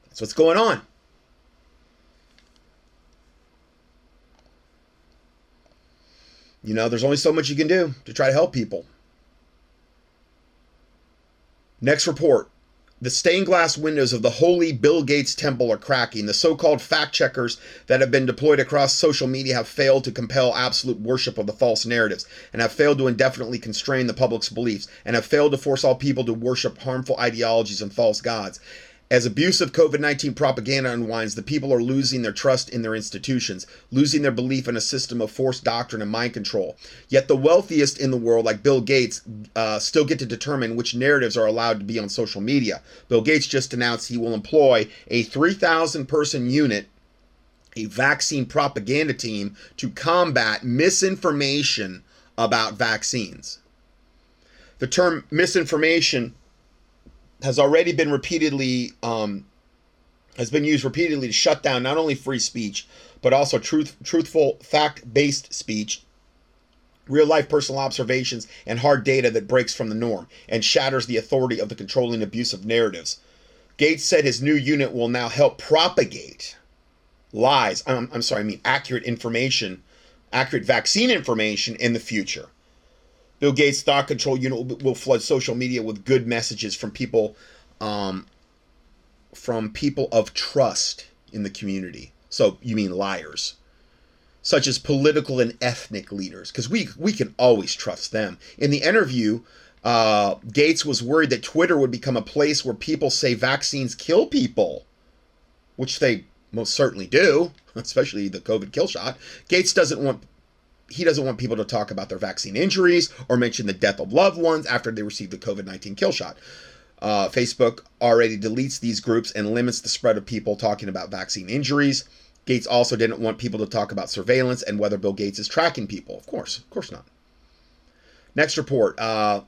That's what's going on. You know, there's only so much you can do to try to help people. Next report. The stained glass windows of the holy Bill Gates temple are cracking. The so called fact checkers that have been deployed across social media have failed to compel absolute worship of the false narratives, and have failed to indefinitely constrain the public's beliefs, and have failed to force all people to worship harmful ideologies and false gods. As abusive COVID 19 propaganda unwinds, the people are losing their trust in their institutions, losing their belief in a system of forced doctrine and mind control. Yet the wealthiest in the world, like Bill Gates, uh, still get to determine which narratives are allowed to be on social media. Bill Gates just announced he will employ a 3,000 person unit, a vaccine propaganda team, to combat misinformation about vaccines. The term misinformation has already been repeatedly um, has been used repeatedly to shut down not only free speech but also truth truthful fact-based speech real life personal observations and hard data that breaks from the norm and shatters the authority of the controlling abusive narratives. Gates said his new unit will now help propagate lies I'm, I'm sorry i mean accurate information accurate vaccine information in the future Bill Gates' thought control unit will flood social media with good messages from people, um, from people of trust in the community. So you mean liars, such as political and ethnic leaders, because we we can always trust them. In the interview, uh, Gates was worried that Twitter would become a place where people say vaccines kill people, which they most certainly do, especially the COVID kill shot. Gates doesn't want he doesn't want people to talk about their vaccine injuries or mention the death of loved ones after they received the COVID 19 kill shot. Uh, Facebook already deletes these groups and limits the spread of people talking about vaccine injuries. Gates also didn't want people to talk about surveillance and whether Bill Gates is tracking people. Of course, of course not. Next report. Uh,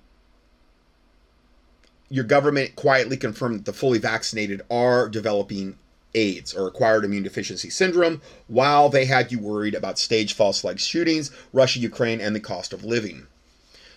your government quietly confirmed that the fully vaccinated are developing AIDS or acquired immune deficiency syndrome, while they had you worried about stage false flag shootings, Russia, Ukraine, and the cost of living.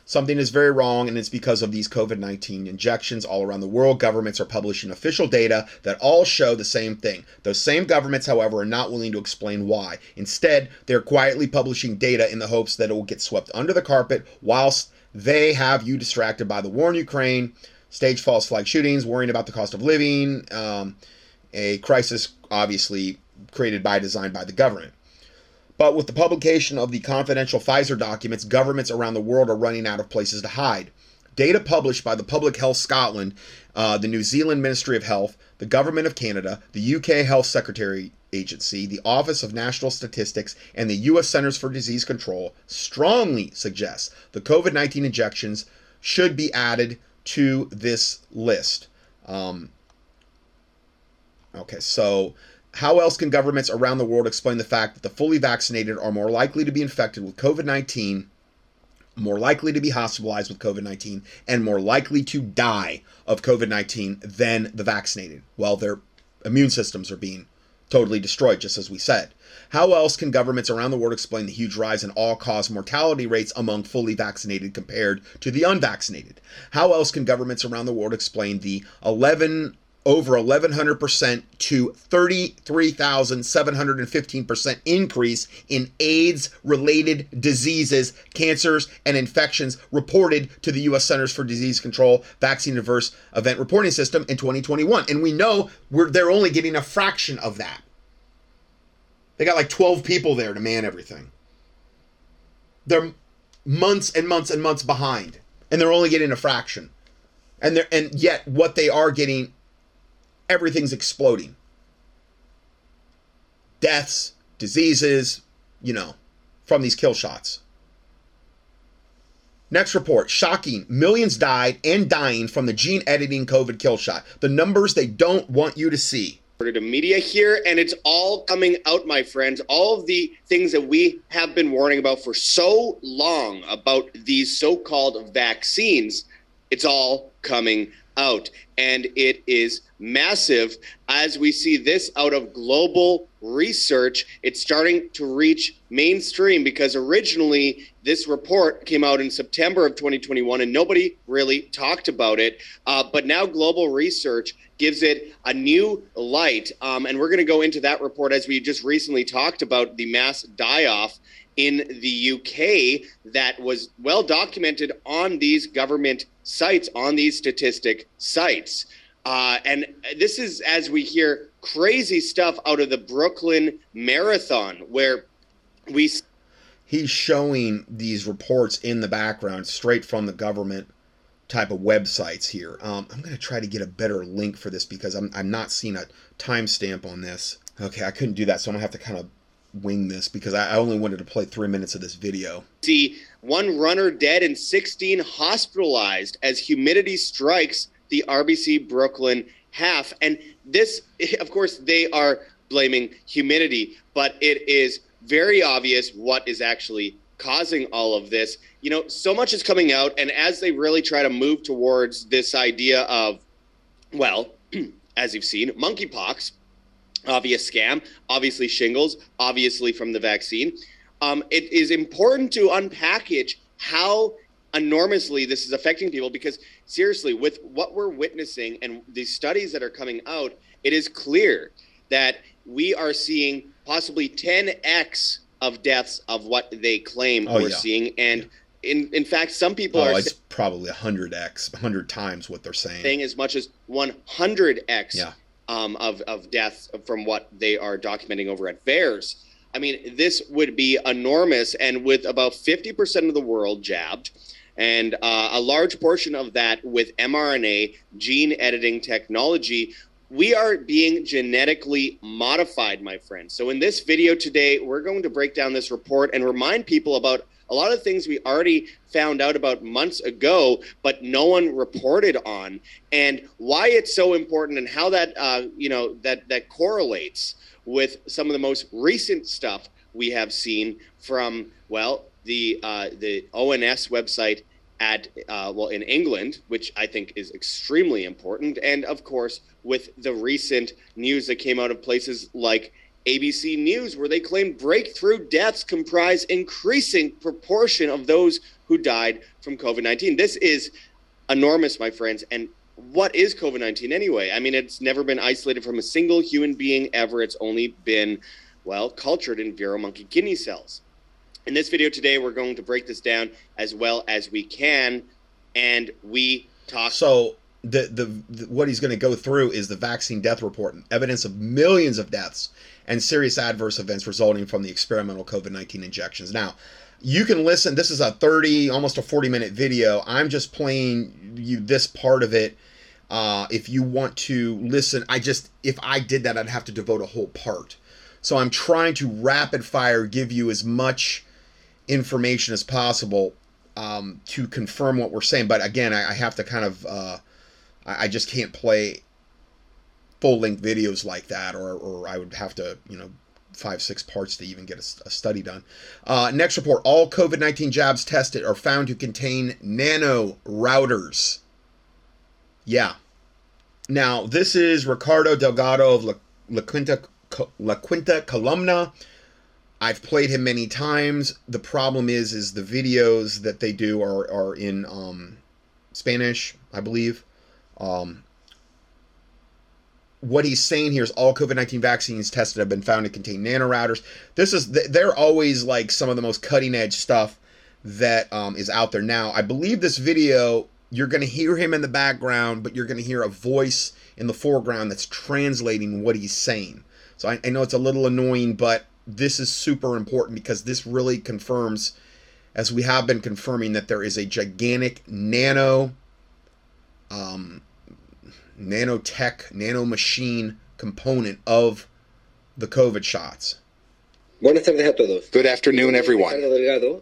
Something is very wrong, and it's because of these COVID 19 injections all around the world. Governments are publishing official data that all show the same thing. Those same governments, however, are not willing to explain why. Instead, they're quietly publishing data in the hopes that it will get swept under the carpet whilst they have you distracted by the war in Ukraine, stage false flag shootings, worrying about the cost of living. Um, a crisis obviously created by design by the government. But with the publication of the confidential Pfizer documents, governments around the world are running out of places to hide. Data published by the Public Health Scotland, uh, the New Zealand Ministry of Health, the Government of Canada, the UK Health Security Agency, the Office of National Statistics, and the U.S. Centers for Disease Control strongly suggests the COVID 19 injections should be added to this list. Um, Okay, so how else can governments around the world explain the fact that the fully vaccinated are more likely to be infected with COVID 19, more likely to be hospitalized with COVID 19, and more likely to die of COVID 19 than the vaccinated? Well, their immune systems are being totally destroyed, just as we said. How else can governments around the world explain the huge rise in all cause mortality rates among fully vaccinated compared to the unvaccinated? How else can governments around the world explain the 11 over 1100% to 33,715% increase in AIDS related diseases, cancers, and infections reported to the U.S. Centers for Disease Control Vaccine Adverse Event Reporting System in 2021. And we know they're only getting a fraction of that. They got like 12 people there to man everything. They're months and months and months behind, and they're only getting a fraction. And they're, and yet what they are getting everything's exploding. Deaths, diseases, you know, from these kill shots. Next report shocking. Millions died and dying from the gene editing COVID kill shot. The numbers they don't want you to see. To media here, and it's all coming out, my friends. All of the things that we have been warning about for so long about these so called vaccines, it's all coming out. And it is massive as we see this out of global research. It's starting to reach mainstream because originally this report came out in September of 2021 and nobody really talked about it. Uh, but now global research gives it a new light. Um, and we're going to go into that report as we just recently talked about the mass die off in the UK that was well documented on these government sites, on these statistic sites. Uh, and this is as we hear crazy stuff out of the Brooklyn Marathon, where we. He's showing these reports in the background straight from the government type of websites here. Um, I'm going to try to get a better link for this because I'm, I'm not seeing a timestamp on this. Okay, I couldn't do that, so I'm going to have to kind of wing this because I only wanted to play three minutes of this video. See one runner dead and 16 hospitalized as humidity strikes the RBC Brooklyn half. And this, of course, they are blaming humidity, but it is very obvious what is actually causing all of this. You know, so much is coming out, and as they really try to move towards this idea of, well, as you've seen, monkeypox, obvious scam, obviously shingles, obviously from the vaccine. Um, it is important to unpackage how enormously this is affecting people because seriously with what we're witnessing and the studies that are coming out it is clear that we are seeing possibly 10x of deaths of what they claim Oh, we're yeah. seeing and in in fact some people Oh, are it's probably 100x, 100 times what they're saying. saying as much as 100x Yeah. Um, of, of deaths from what they are documenting over at VAERS. I mean, this would be enormous. And with about 50% of the world jabbed, and uh, a large portion of that with mRNA gene editing technology, we are being genetically modified, my friends. So, in this video today, we're going to break down this report and remind people about a lot of things we already found out about months ago, but no one reported on, and why it's so important, and how that uh, you know that that correlates with some of the most recent stuff we have seen from well the uh, the ONS website at uh, well in England, which I think is extremely important, and of course with the recent news that came out of places like ABC News, where they claim breakthrough deaths comprise increasing proportion of those who died from COVID nineteen. This is enormous, my friends, and what is COVID 19 anyway? I mean, it's never been isolated from a single human being ever. It's only been, well, cultured in Vero monkey kidney cells. In this video today, we're going to break this down as well as we can. And we talk. So the, the the what he's going to go through is the vaccine death report, evidence of millions of deaths and serious adverse events resulting from the experimental COVID-19 injections. Now, you can listen. This is a 30, almost a 40 minute video. I'm just playing you this part of it. Uh, if you want to listen, I just if I did that, I'd have to devote a whole part. So I'm trying to rapid fire give you as much information as possible um, to confirm what we're saying. But again, I, I have to kind of uh, I, I just can't play full length videos like that, or or I would have to you know five six parts to even get a study done. Uh, next report: all COVID nineteen jabs tested are found to contain nano routers. Yeah. Now this is Ricardo Delgado of La, La Quinta La Quinta Columna. I've played him many times. The problem is, is the videos that they do are are in um, Spanish, I believe. Um, what he's saying here is all COVID nineteen vaccines tested have been found to contain nanorouters. This is they're always like some of the most cutting edge stuff that um, is out there now. I believe this video you're going to hear him in the background, but you're going to hear a voice in the foreground that's translating what he's saying. So I, I know it's a little annoying, but this is super important because this really confirms, as we have been confirming, that there is a gigantic nano, um, nanotech, nanomachine component of the COVID shots. Buenas tardes a todos. Good afternoon, everyone.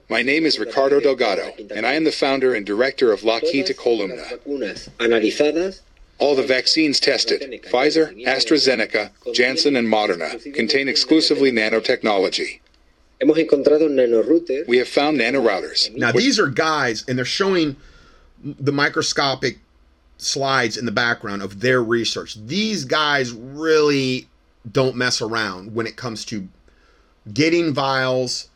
My name is Ricardo Delgado, and I am the founder and director of La Quinta Columna. Todas las vacunas analizadas All the vaccines tested, Pfizer, AstraZeneca, Janssen, and Moderna, contain exclusively nanotechnology. hemos encontrado nanorouters We have found nanorouters. Now these are guys, and they're showing the microscopic slides in the background of their research. These guys really don't mess around when it comes to getting vials,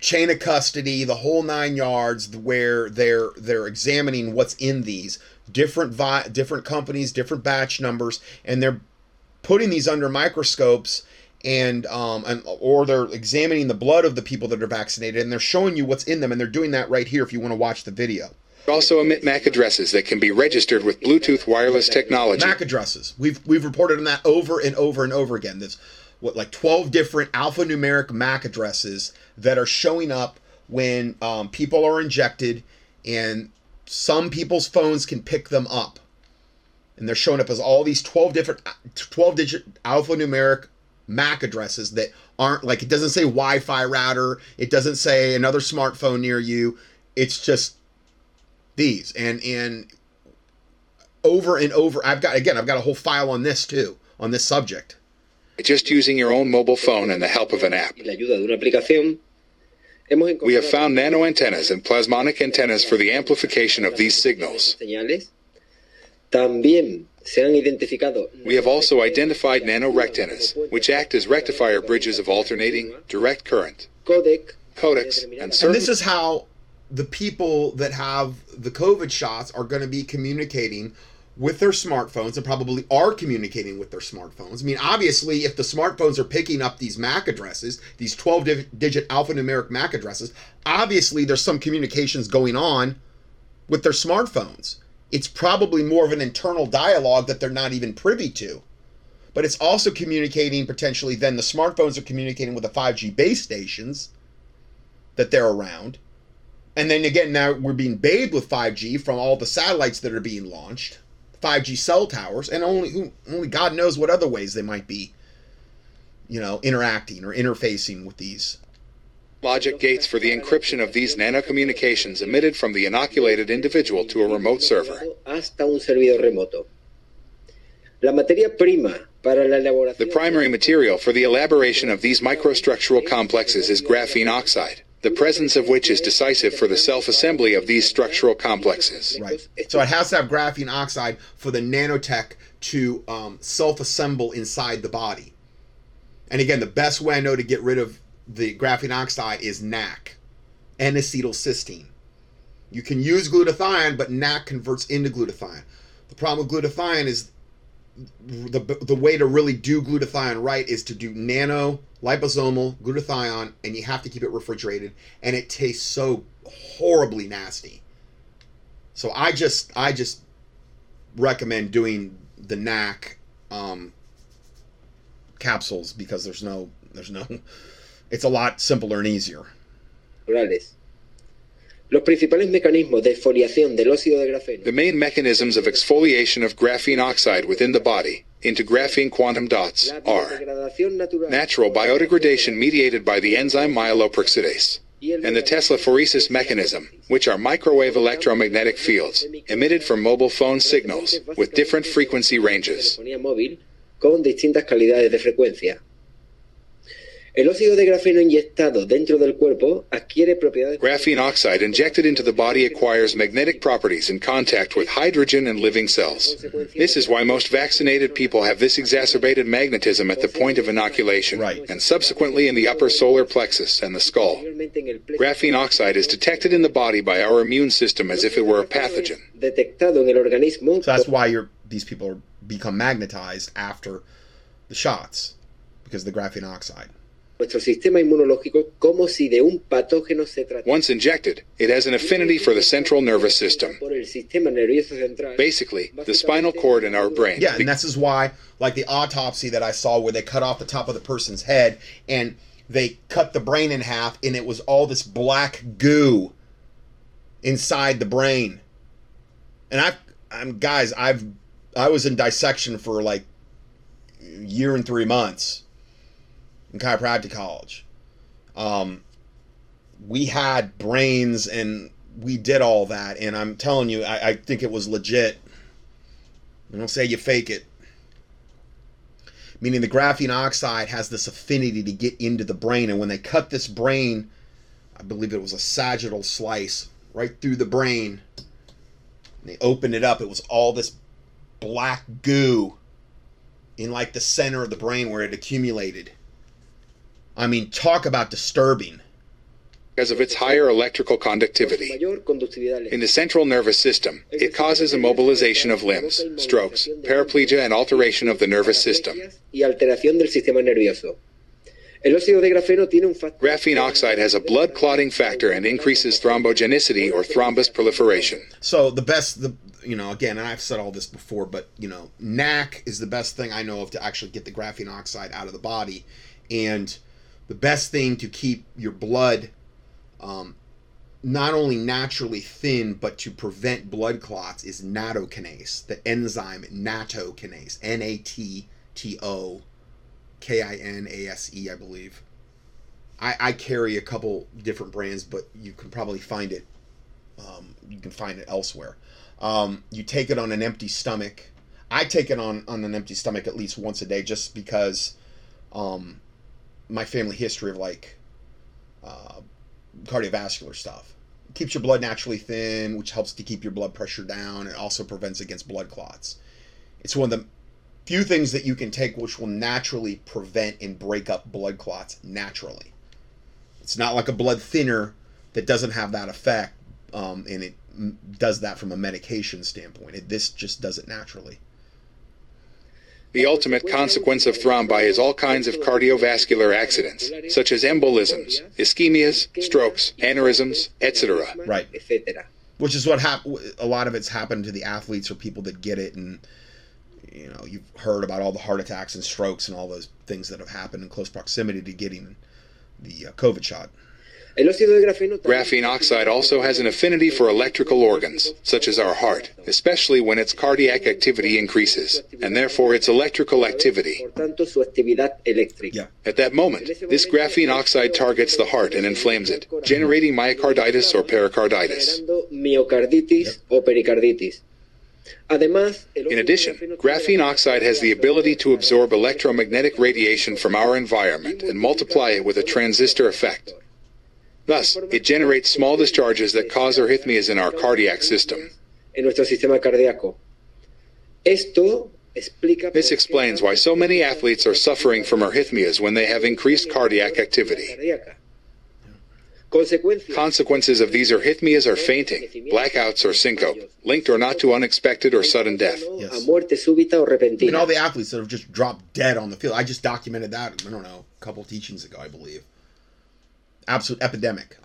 chain of custody, the whole nine yards, where they're they're examining what's in these different vi- different companies, different batch numbers, and they're putting these under microscopes and um and or they're examining the blood of the people that are vaccinated and they're showing you what's in them and they're doing that right here if you want to watch the video. Also emit MAC addresses that can be registered with Bluetooth wireless technology. MAC addresses. We've we've reported on that over and over and over again. There's what like 12 different alphanumeric MAC addresses that are showing up when um, people are injected, and some people's phones can pick them up. And they're showing up as all these 12 different 12 digit alphanumeric MAC addresses that aren't like it doesn't say Wi-Fi router, it doesn't say another smartphone near you. It's just these. And and over and over I've got again, I've got a whole file on this too, on this subject. Just using your own mobile phone and the help of an app. y la ayuda de una aplicación, hemos We have found nano antennas and plasmonic antennas for the amplification of these signals. señales. También se han identificado We have also identified nanorectennas, which act as rectifier bridges of alternating direct current, codecs, and And this is how the people that have the COVID shots are going to be communicating with their smartphones and probably are communicating with their smartphones. I mean, obviously, if the smartphones are picking up these MAC addresses, these 12 digit alphanumeric MAC addresses, obviously there's some communications going on with their smartphones. It's probably more of an internal dialogue that they're not even privy to. But it's also communicating potentially then the smartphones are communicating with the 5G base stations that they're around. And then again, now we're being bathed with 5G from all the satellites that are being launched, 5G cell towers, and only only God knows what other ways they might be, you know, interacting or interfacing with these. logic gates for the encryption of these nanocommunications emitted from the inoculated individual to a remote server. hasta un servidor remoto. La materia prima para la elaboración The primary material for the elaboration of these microstructural complexes is graphene oxide, the presence of which is decisive for the self-assembly of these structural complexes. Right. So it has to have graphene oxide for the nanotech to um, self-assemble inside the body. And again, the best way I know to get rid of the graphene oxide is NAC, N-acetylcysteine. You can use glutathione, but NAC converts into glutathione. The problem with glutathione is the, the way to really do glutathione right is to do nano liposomal glutathione, and you have to keep it refrigerated, and it tastes so horribly nasty. So I just I just recommend doing the NAC um, capsules because there's no there's no it's a lot simpler and easier. naturales. Los principales mecanismos de exfoliación del óxido de grafeno The main mechanisms of exfoliation of graphene oxide within the body into graphene quantum dots are natural natural biodegradation mediated by the enzyme myeloperoxidase and the Teslaphoresis mechanism, which are microwave electromagnetic fields emitted from mobile phone signals with different frequency ranges. El óxido de grafeno inyectado dentro del cuerpo adquiere propiedades Graphene oxide injected into the body acquires magnetic properties in contact with hydrogen and living cells. This is why most vaccinated people have this exacerbated magnetism at the point of inoculation Right. and subsequently in the upper solar plexus and the skull. posteriormente en el plexo Graphene oxide is detected in the body by our immune system as if it were a pathogen. detectado en el organismo So that's why you're these people are become magnetized after the shots because of the graphene oxide. Nuestro sistema inmunológico como si de un patógeno se tratara Once injected, it has an affinity for the central nervous system. por el sistema nervioso central. Basically, the spinal cord in our brain. Yeah, and this is why, like the autopsy that I saw where they cut off the top of the person's head and they cut the brain in half, and it was all this black goo inside the brain. And I've, I'm guys, I've, I was in dissection for like a year and three months in chiropractic college. Um, we had brains and we did all that, and I'm telling you, I, I think it was legit. I don't say you fake it. Meaning the graphene oxide has this affinity to get into the brain, and when they cut this brain, I believe it was a sagittal slice right through the brain. And they opened it up. It was all this black goo in like the center of the brain where it accumulated. I mean, talk about disturbing. because of its higher electrical conductivity. In the central nervous system, it causes immobilization of limbs, strokes, paraplegia, and alteration of the nervous system. y alteración del sistema nervioso. El óxido de grafeno tiene un factor Graphene oxide has a blood clotting factor and increases thrombogenicity or thrombus proliferation. So the best, the you know, again, and I've said all this before, but you know, NAC is the best thing I know of to actually get the graphene oxide out of the body, and the best thing to keep your blood um, not only naturally thin, but to prevent blood clots is nattokinase, the enzyme nattokinase, N A T T O K I N A S E, I believe. I, I carry a couple different brands, but you can probably find it. Um, you can find it elsewhere. Um, you take it on an empty stomach. I take it on on an empty stomach at least once a day, just because um, my family history of like uh, cardiovascular stuff. It keeps your blood naturally thin, which helps to keep your blood pressure down. It also prevents against blood clots. It's one of the few things that you can take which will naturally prevent and break up blood clots naturally. It's not like a blood thinner that doesn't have that effect, um, and it does that from a medication standpoint. It, this just does it naturally. The ultimate consequence of thrombi is all kinds of cardiovascular accidents, such as embolisms, ischemias, strokes, aneurysms, etc. Right. etcétera. Which is what hap- a lot of it's happened to the athletes or people that get it, and you know you've heard about all the heart attacks and strokes and all those things that have happened in close proximity to getting the uh, COVID shot. Graphene oxide also has an affinity for electrical organs, such as our heart, especially when its cardiac activity increases, and therefore its electrical activity. Por tanto, su actividad eléctrica. Yeah. At that moment, this graphene oxide targets the heart and inflames it, generating myocarditis or pericarditis. generando miocarditis pericarditis. In addition, graphene oxide has the ability to absorb electromagnetic radiation from our environment and multiply it with a transistor effect. Thus, it generates small discharges that cause arrhythmias in our cardiac system. en nuestro sistema cardíaco. Esto explica This explains why so many athletes are suffering from arrhythmias when they have increased cardiac activity. Consequences of these arrhythmias are fainting, blackouts, or syncope, linked or not to unexpected or sudden death. Yes. A muerte súbita o I repentina. mean, all the athletes that have just dropped dead on the field. I just documented that. I don't know, a couple teachings ago, I believe. Absolute epidemic.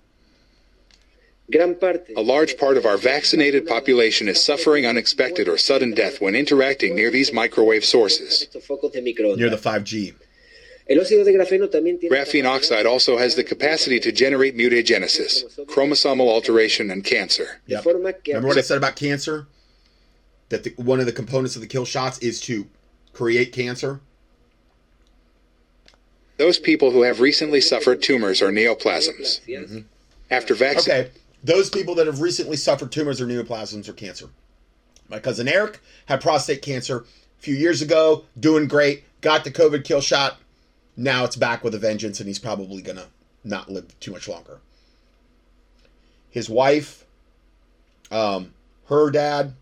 A large part of our vaccinated population is suffering unexpected or sudden death when interacting near these microwave sources. Estos focos de microondas. Near the 5G. El óxido de grafeno también tiene Graphene oxide also has the capacity to generate mutagenesis, chromosomal alteration, and cancer. Yep. Remember what I said about cancer? That the, one of the components of the kill shots is to create cancer. Those people who have recently suffered tumors or neoplasms. After vaccine, Okay, those people that have recently suffered tumors or neoplasms or cancer. My cousin Eric had prostate cancer a few years ago, doing great, got the COVID kill shot. Now it's back with a vengeance, and he's probably gonna not live too much longer. His wife, um, her dad,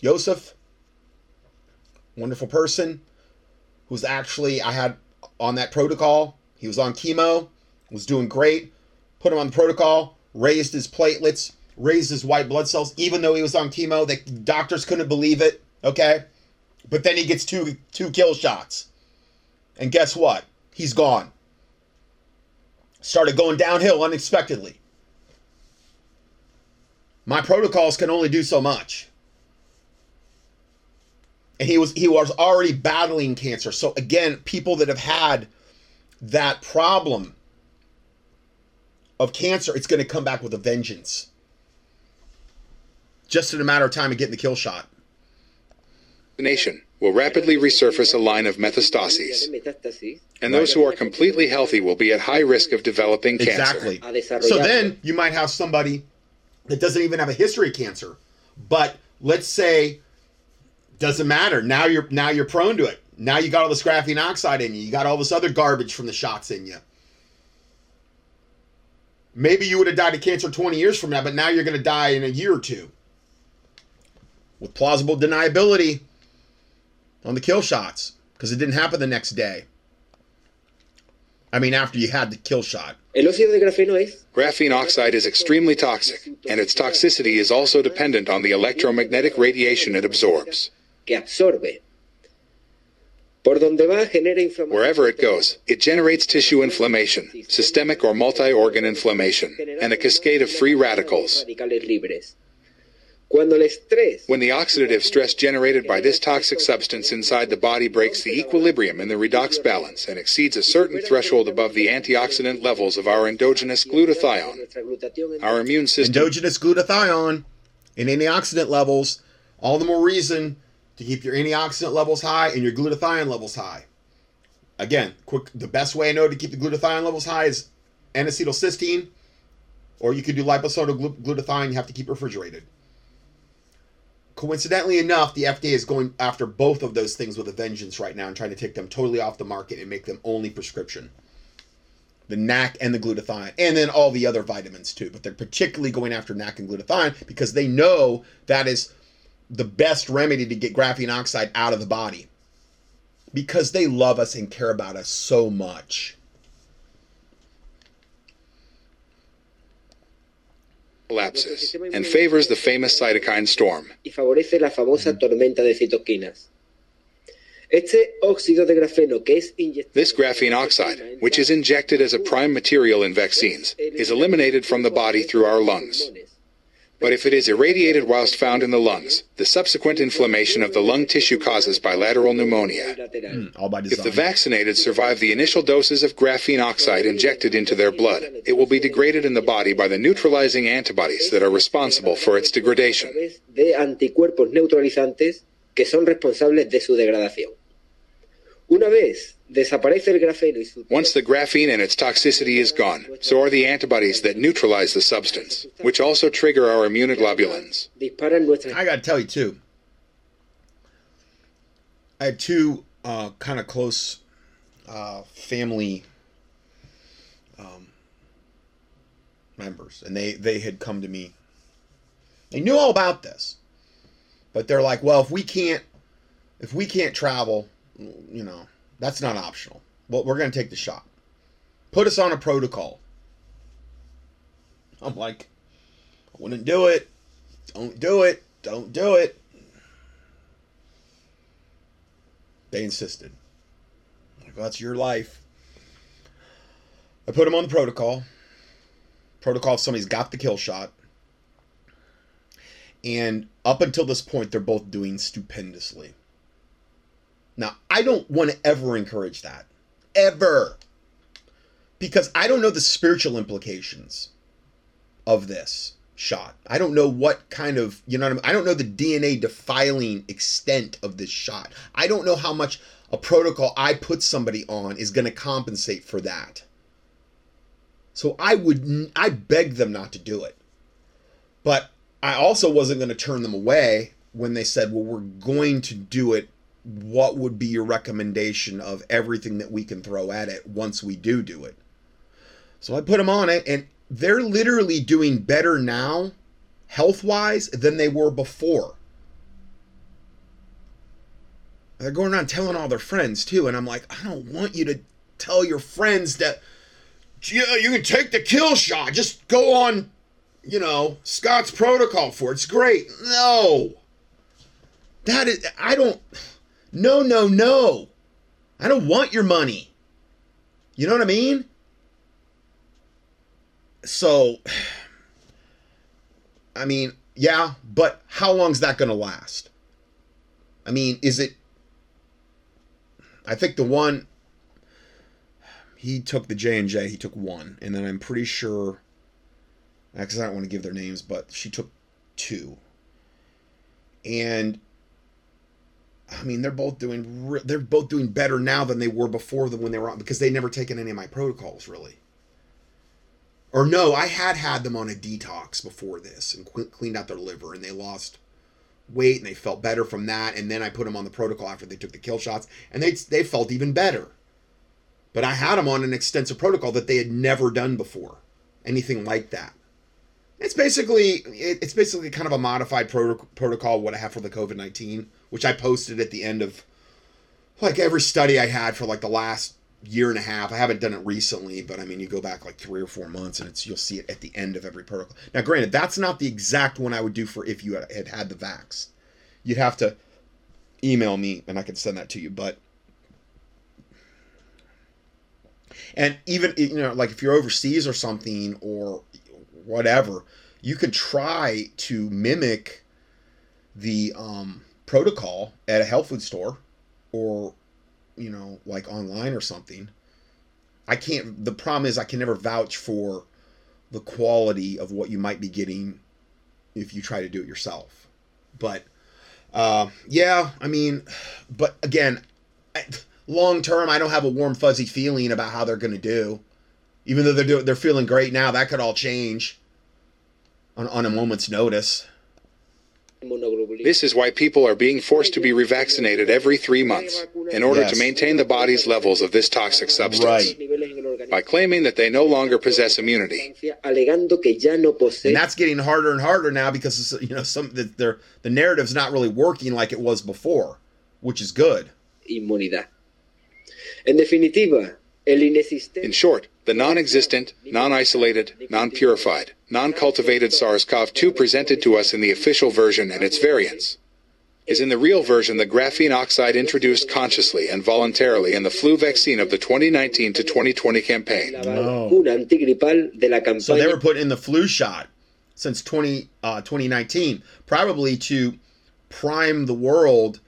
Yosef, wonderful person, who's actually I had on that protocol. He was on chemo, was doing great. Put him on the protocol, raised his platelets, raised his white blood cells, even though he was on chemo. The doctors couldn't believe it. Okay, but then he gets two two kill shots, and guess what? He's gone. Started going downhill unexpectedly. My protocols can only do so much. And he was he was already battling cancer. So again, people that have had that problem of cancer, it's going to come back with a vengeance. Just in a matter of time of getting the kill shot. The nation will rapidly resurface a line of metastases, and those who are completely healthy will be at high risk of developing cancer. Exactly. So then you might have somebody that doesn't even have a history of cancer, but let's say doesn't matter. Now you're now you're prone to it. Now you got all this graphene oxide in you. You got all this other garbage from the shots in you. Maybe you would have died of cancer 20 years from now, but now you're going to die in a year or two. With plausible deniability on the kill shots because it didn't happen the next day. I mean, after you had the kill shot. El óxido de grafeno es Graphene oxide is extremely toxic, and its toxicity is also dependent on the electromagnetic radiation it absorbs. Que absorbe. Por donde va genera inflamación. Wherever it goes, it generates tissue inflammation, systemic or multi organ inflammation, and a cascade of free radicals. Radicales libres. Cuando el estrés When the oxidative stress generated by this toxic substance inside the body breaks the equilibrium in the redox balance and exceeds a certain threshold above the antioxidant levels of our endogenous glutathione, our immune system Endogenous glutathione and antioxidant levels, all the more reason to keep your antioxidant levels high and your glutathione levels high. Again, quick the best way I know to keep the glutathione levels high is N-acetylcysteine, or you could do liposomal glu- glutathione. You have to keep refrigerated. Coincidentally enough, the FDA is going after both of those things with a vengeance right now and trying to take them totally off the market and make them only prescription. The NAC and the glutathione, and then all the other vitamins too. But they're particularly going after NAC and glutathione because they know that is the best remedy to get graphene oxide out of the body. Because they love us and care about us so much. collapses and favors the famous cytokine storm. y favorece la famosa mm-hmm. tormenta de citoquinas. Este óxido de grafeno que es This graphene oxide, which is injected as a prime material in vaccines, is eliminated from the body through our lungs. But if it is irradiated whilst found in the lungs, the subsequent inflammation of the lung tissue causes bilateral pneumonia. lateral. All by If the vaccinated survive the initial doses of graphene oxide injected into their blood, it will be degraded in the body by the neutralizing antibodies that are responsible for its degradation. de anticuerpos neutralizantes que son responsables de su degradación. Una vez desaparece el grafeno y su Once the graphene and its toxicity is gone, so are the antibodies that neutralize the substance, which also trigger our immunoglobulins. I gotta tell you too. I had two uh, kind of close uh, family um, members, and they they had come to me. They knew all about this, but they're like, "Well, if we can't, if we can't travel, you know, that's not optional. Well, we're gonna take the shot. Put us on a protocol." I'm like, "I wouldn't do it. Don't do it. Don't do it. They insisted. I'm like, well, that's your life. I put him on the protocol. Protocol if somebody's got the kill shot. And up until this point, they're both doing stupendously. Now, I don't want to ever encourage that. Ever. Because I don't know the spiritual implications of this shot. I don't know what kind of, you know what I mean? I don't know the DNA defiling extent of this shot. I don't know how much a protocol I put somebody on is going to compensate for that. So I would, I beg them not to do it. But I also wasn't going to turn them away when they said, well, we're going to do it. What would be your recommendation of everything that we can throw at it once we do do it? So I put them on it, and they're literally doing better now, health wise, than they were before. They're going around telling all their friends too, and I'm like, I don't want you to tell your friends that, yeah, uh, you can take the kill shot. Just go on, you know, Scott's protocol for it. It's great. No. That is, I don't, no, no, no. I don't want your money. You know what I mean? So, I mean, yeah, but how long's that going to last? I mean, is it? I think the one he took the J and J. He took one, and then I'm pretty sure. Because I don't want to give their names, but she took two. And I mean, they're both doing re- they're both doing better now than they were before than when they were on because they never taken any of my protocols really. Or no, I had had them on a detox before this and qu- cleaned out their liver, and they lost weight and they felt better from that. And then I put them on the protocol after they took the kill shots, and they they felt even better. But I had them on an extensive protocol that they had never done before, anything like that. It's basically it's basically kind of a modified proto- protocol what I have for the COVID nineteen, which I posted at the end of like every study I had for like the last year and a half. I haven't done it recently, but I mean you go back like three or four months and it's you'll see it at the end of every protocol. Now, granted, that's not the exact one I would do for if you had, had the vax. You'd have to email me and I can send that to you, but and even you know like if you're overseas or something or whatever you could try to mimic the um, protocol at a health food store or you know like online or something i can't the problem is i can never vouch for the quality of what you might be getting if you try to do it yourself. But uh, yeah i mean but again long term i don't have a warm fuzzy feeling about how they're going to do. Even though they're doing they're feeling great now that could all change on, on a moment's notice This is why people are being forced to be revaccinated every three months in order Yes. to maintain the body's levels of this toxic substance. Right. By claiming that they no longer possess immunity. Alegando que ya no posee and that's getting harder and harder now because you know some the, the the narrative's not really working like it was before, which is good. inmunidad. En definitiva, el inexistente In short, the non existent, non isolated, non purified, non cultivated SARS CoV 2 presented to us in the official version and its variants is in the real version the graphene oxide introduced consciously and voluntarily in the flu vaccine of the 2019 to 2020 campaign. No. vacuna antigripal de la So they were put in the flu shot since 20 uh, 2019, probably to prime the world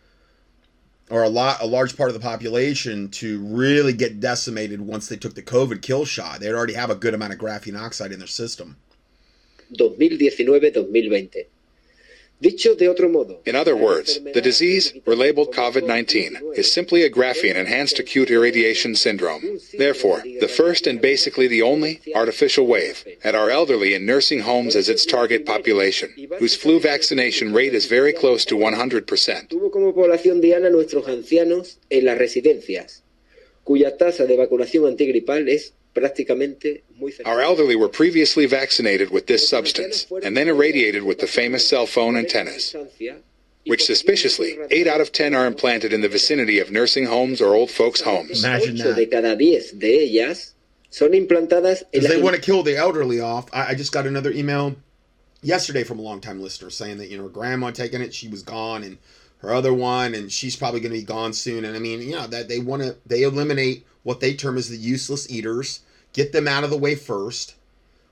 or a lot a large part of the population to really get decimated once they took the COVID kill shot. They'd already have a good amount of graphene oxide in their system. 2019-2020. Dicho de otro modo, In other words, the disease, relabeled COVID 19, is simply a graphene enhanced acute irradiation syndrome. Therefore, the first and basically the only artificial wave at our elderly in nursing homes as its target population, whose flu vaccination rate is very close to 100%. tuvo como población diana nuestros ancianos en las residencias, cuya tasa de vacunación antigripal es prácticamente muy cercana. Our elderly were previously vaccinated with this substance and then irradiated with the famous cell phone antennas, which suspiciously, 8 out of 10 are implanted in the vicinity of nursing homes or old folks' homes. Imagine that. cada diez de ellas son implantadas en Because they want to kill the elderly off. I, I just got another email yesterday from a longtime listener saying that you know her grandma taking it, she was gone, and her other one, and she's probably going to be gone soon. And I mean, you know that they want to they eliminate what they term as the useless eaters, get them out of the way first,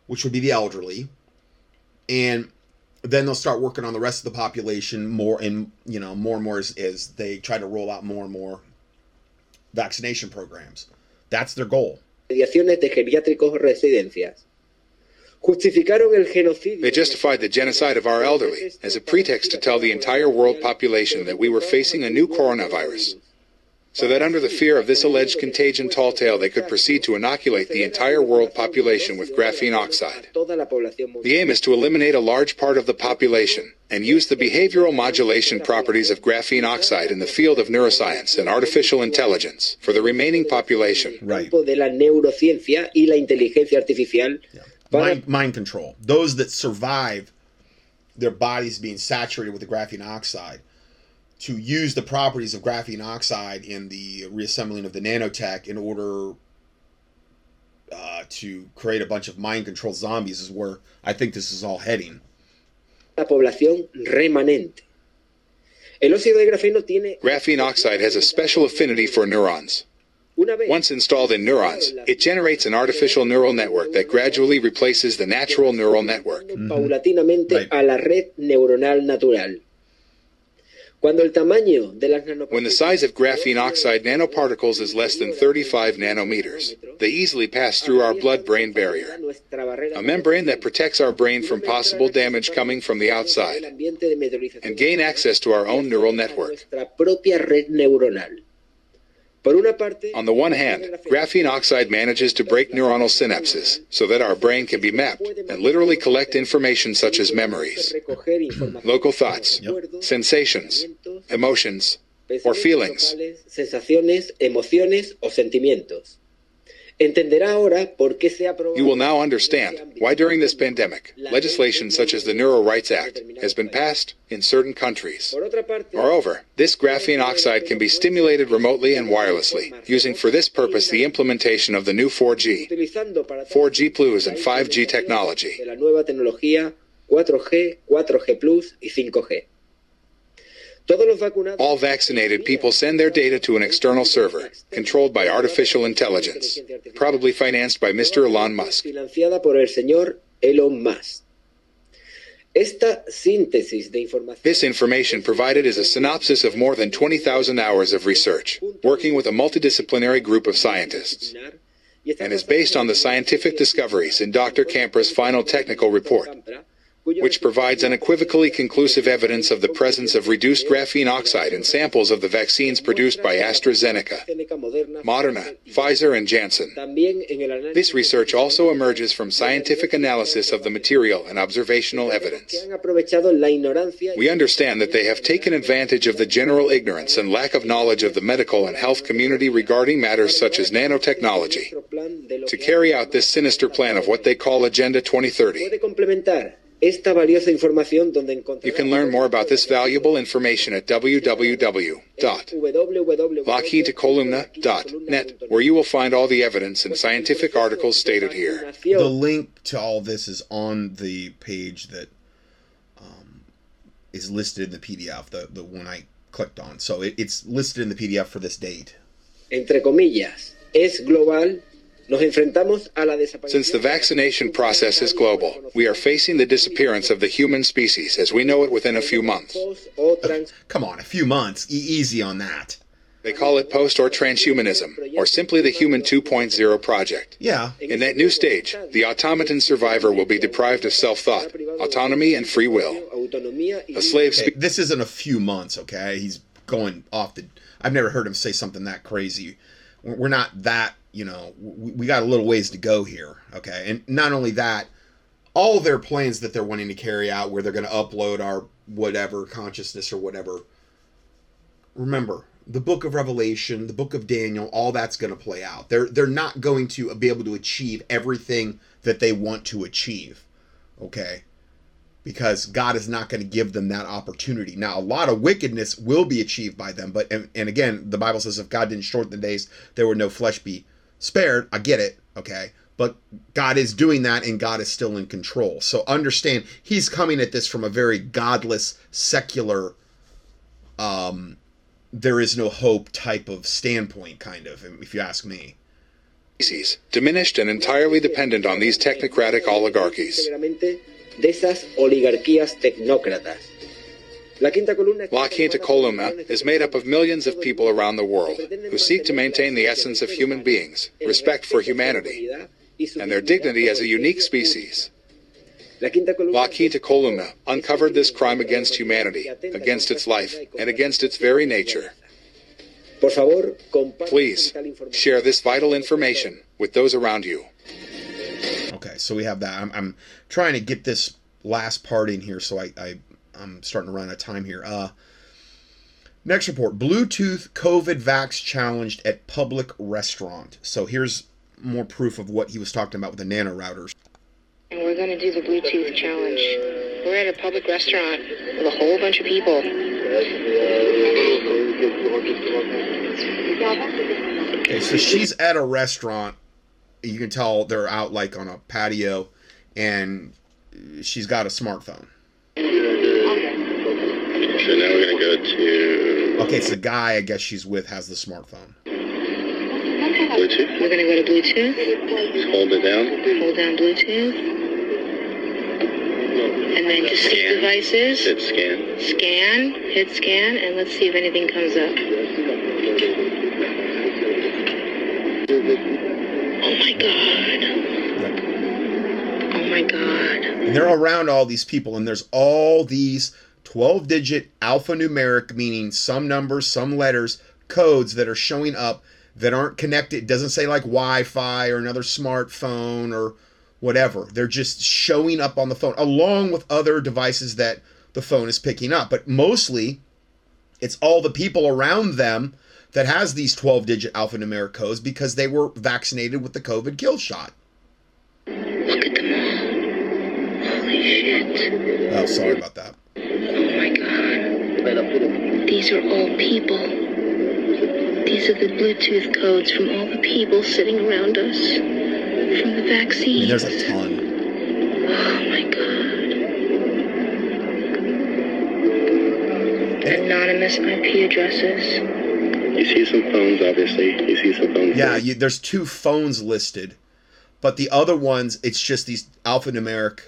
which would be the elderly, and then they'll start working on the rest of the population more and you know more and more as, as they try to roll out more and more vaccination programs. That's their goal. mediaciones de geriátricos residencias. Justificaron el genocidio. They justified the genocide of our elderly as a pretext to tell the entire world population that we were facing a new coronavirus, so that under the fear of this alleged contagion tall tale they could proceed to inoculate the entire world population with graphene oxide. Toda la población mundial. The aim is to eliminate a large part of the population and use the behavioral modulation properties of graphene oxide in the field of neuroscience and artificial intelligence for the remaining population. Right. campo de la neurociencia y la inteligencia artificial para mind, mind control. Those that survive their bodies being saturated with the graphene oxide to use the properties of graphene oxide in the reassembling of the nanotech in order uh, to create a bunch of mind control zombies is where I think this is all heading. la población remanente. El óxido de grafeno tiene Graphene oxide has a special affinity for neurons. Once installed in neurons, it generates an artificial neural network that gradually replaces the natural neural network. paulatinamente Right. a la red neuronal natural. Cuando el tamaño de las When the size of graphene oxide nanoparticles is less than 35 nanometers, they easily pass through our blood-brain barrier, a membrane that protects our brain from possible damage coming from the outside, and gain access to our own neural network. Nuestra propia red neuronal. Por una parte, On the one hand, graphene oxide manages to break neuronal synapses so that our brain can be mapped and literally collect information such as memories, local thoughts, recuerdos, sensations, emotions, or feelings. You will now understand why during this pandemic, legislation such as the Neural Rights Act has been passed in certain countries. Por otra parte, Moreover, this graphene oxide can be stimulated remotely and wirelessly, using for this purpose the implementation of the new 4G, 4G Plus and 5G technology. de la nueva tecnología 4G, 4G Plus y 5G. Todos los vacunados All vaccinated people send their data to an external server, controlled by artificial intelligence, probably financed by Mr. Elon Musk. financiada por el señor Elon Musk. Esta síntesis de información. This information provided is a synopsis of more than 20,000 hours of research, working with a multidisciplinary group of scientists, and is based on the scientific discoveries in Dr. Campra's final technical report, which provides unequivocally conclusive evidence of the presence of reduced graphene oxide in samples of the vaccines produced by AstraZeneca, Moderna, Pfizer, and Janssen. This research also emerges from scientific analysis of the material and observational evidence. We understand that they have taken advantage of the general ignorance and lack of knowledge of the medical and health community regarding matters such as nanotechnology to carry out this sinister plan of what they call Agenda 2030. Esta valiosa información donde You can learn more about this valuable information at www.laquintacolumna.net, where you will find all the evidence and scientific articles stated here. The link to all this is on the page that um, is listed in the PDF, the, the one I clicked on. So it, it's listed in the PDF for this date. Entre comillas, es global. Nos enfrentamos a la Since the vaccination process is global, we are facing the disappearance of the human species as we know it within a few months. Come on, a few months. E- easy on that. They call it post or transhumanism, or simply the Human 2.0 project. Yeah. In that new stage, the automaton survivor will be deprived of self thought, autonomy, and free will. A slave Okay, this isn't a few months, okay? He's going off the. I've never heard him say something that crazy. We're we're not that, you know, we, we got a little ways to go here, okay? And not only that, all their plans that they're wanting to carry out where they're going to upload our whatever consciousness or whatever. Remember, the book of Revelation, the book of Daniel, all that's going to play out. They're they're not going to be able to achieve everything that they want to achieve. Okay? because God is not going to give them that opportunity. Now, a lot of wickedness will be achieved by them, but and, and again, the Bible says if God didn't shorten the days, there would no flesh be spared. I get it, okay, but God is doing that, and God is still in control. So understand, He's coming at this from a very godless, secular, um, there is no hope type of standpoint, kind of, if you ask me. species, diminished and entirely dependent on these technocratic oligarchies. de esas oligarquías tecnócratas. La quinta columna La Columna is made up of millions of people around the world who seek to maintain the essence of human beings, respect for humanity, and their dignity as a unique species. La quinta La Columna uh, uncovered this crime against humanity, against its life, and against its very nature. Por favor, Please share this vital information with those around you. Okay, so we have that. I'm, I'm trying to get this last part in here, so I, I I'm starting to run out of time here. Uh, next report: Bluetooth COVID vax challenged at public restaurant. So here's more proof of what he was talking about with the nano routers. And we're going to do the Bluetooth challenge. We're at a public restaurant with a whole bunch of people. Okay, so she's at a restaurant. You can tell they're out like on a patio, and she's got a smartphone. So now we're gonna go to Okay, it's the guy I guess she's with has the smartphone. Bluetooth. We're going to go to Bluetooth, Just hold it down. hold down Bluetooth, and then just skip Scan. devices, Hit scan. scan, hit scan, and let's see if anything comes up. Oh my god. Oh my god. And they're around all these people, and there's all these 12 digit alphanumeric, meaning some numbers, some letters, codes that are showing up that aren't connected. It doesn't say like Wi Fi or another smartphone or whatever. They're just showing up on the phone, along with other devices that the phone is picking up. But mostly, it's all the people around them that has these 12 digit alphanumeric codes because they were vaccinated with the COVID kill shot. Look at them all. Holy shit. Oh, sorry about that. Oh my god. These are all people. These are the Bluetooth codes from all the people sitting around us. From the I mean, vaccine. there's a ton. Oh my god. Anonymous IP addresses. You see some phones, obviously. You see some phones. Yeah, you, there's two phones listed, but the other ones, it's just these alphanumeric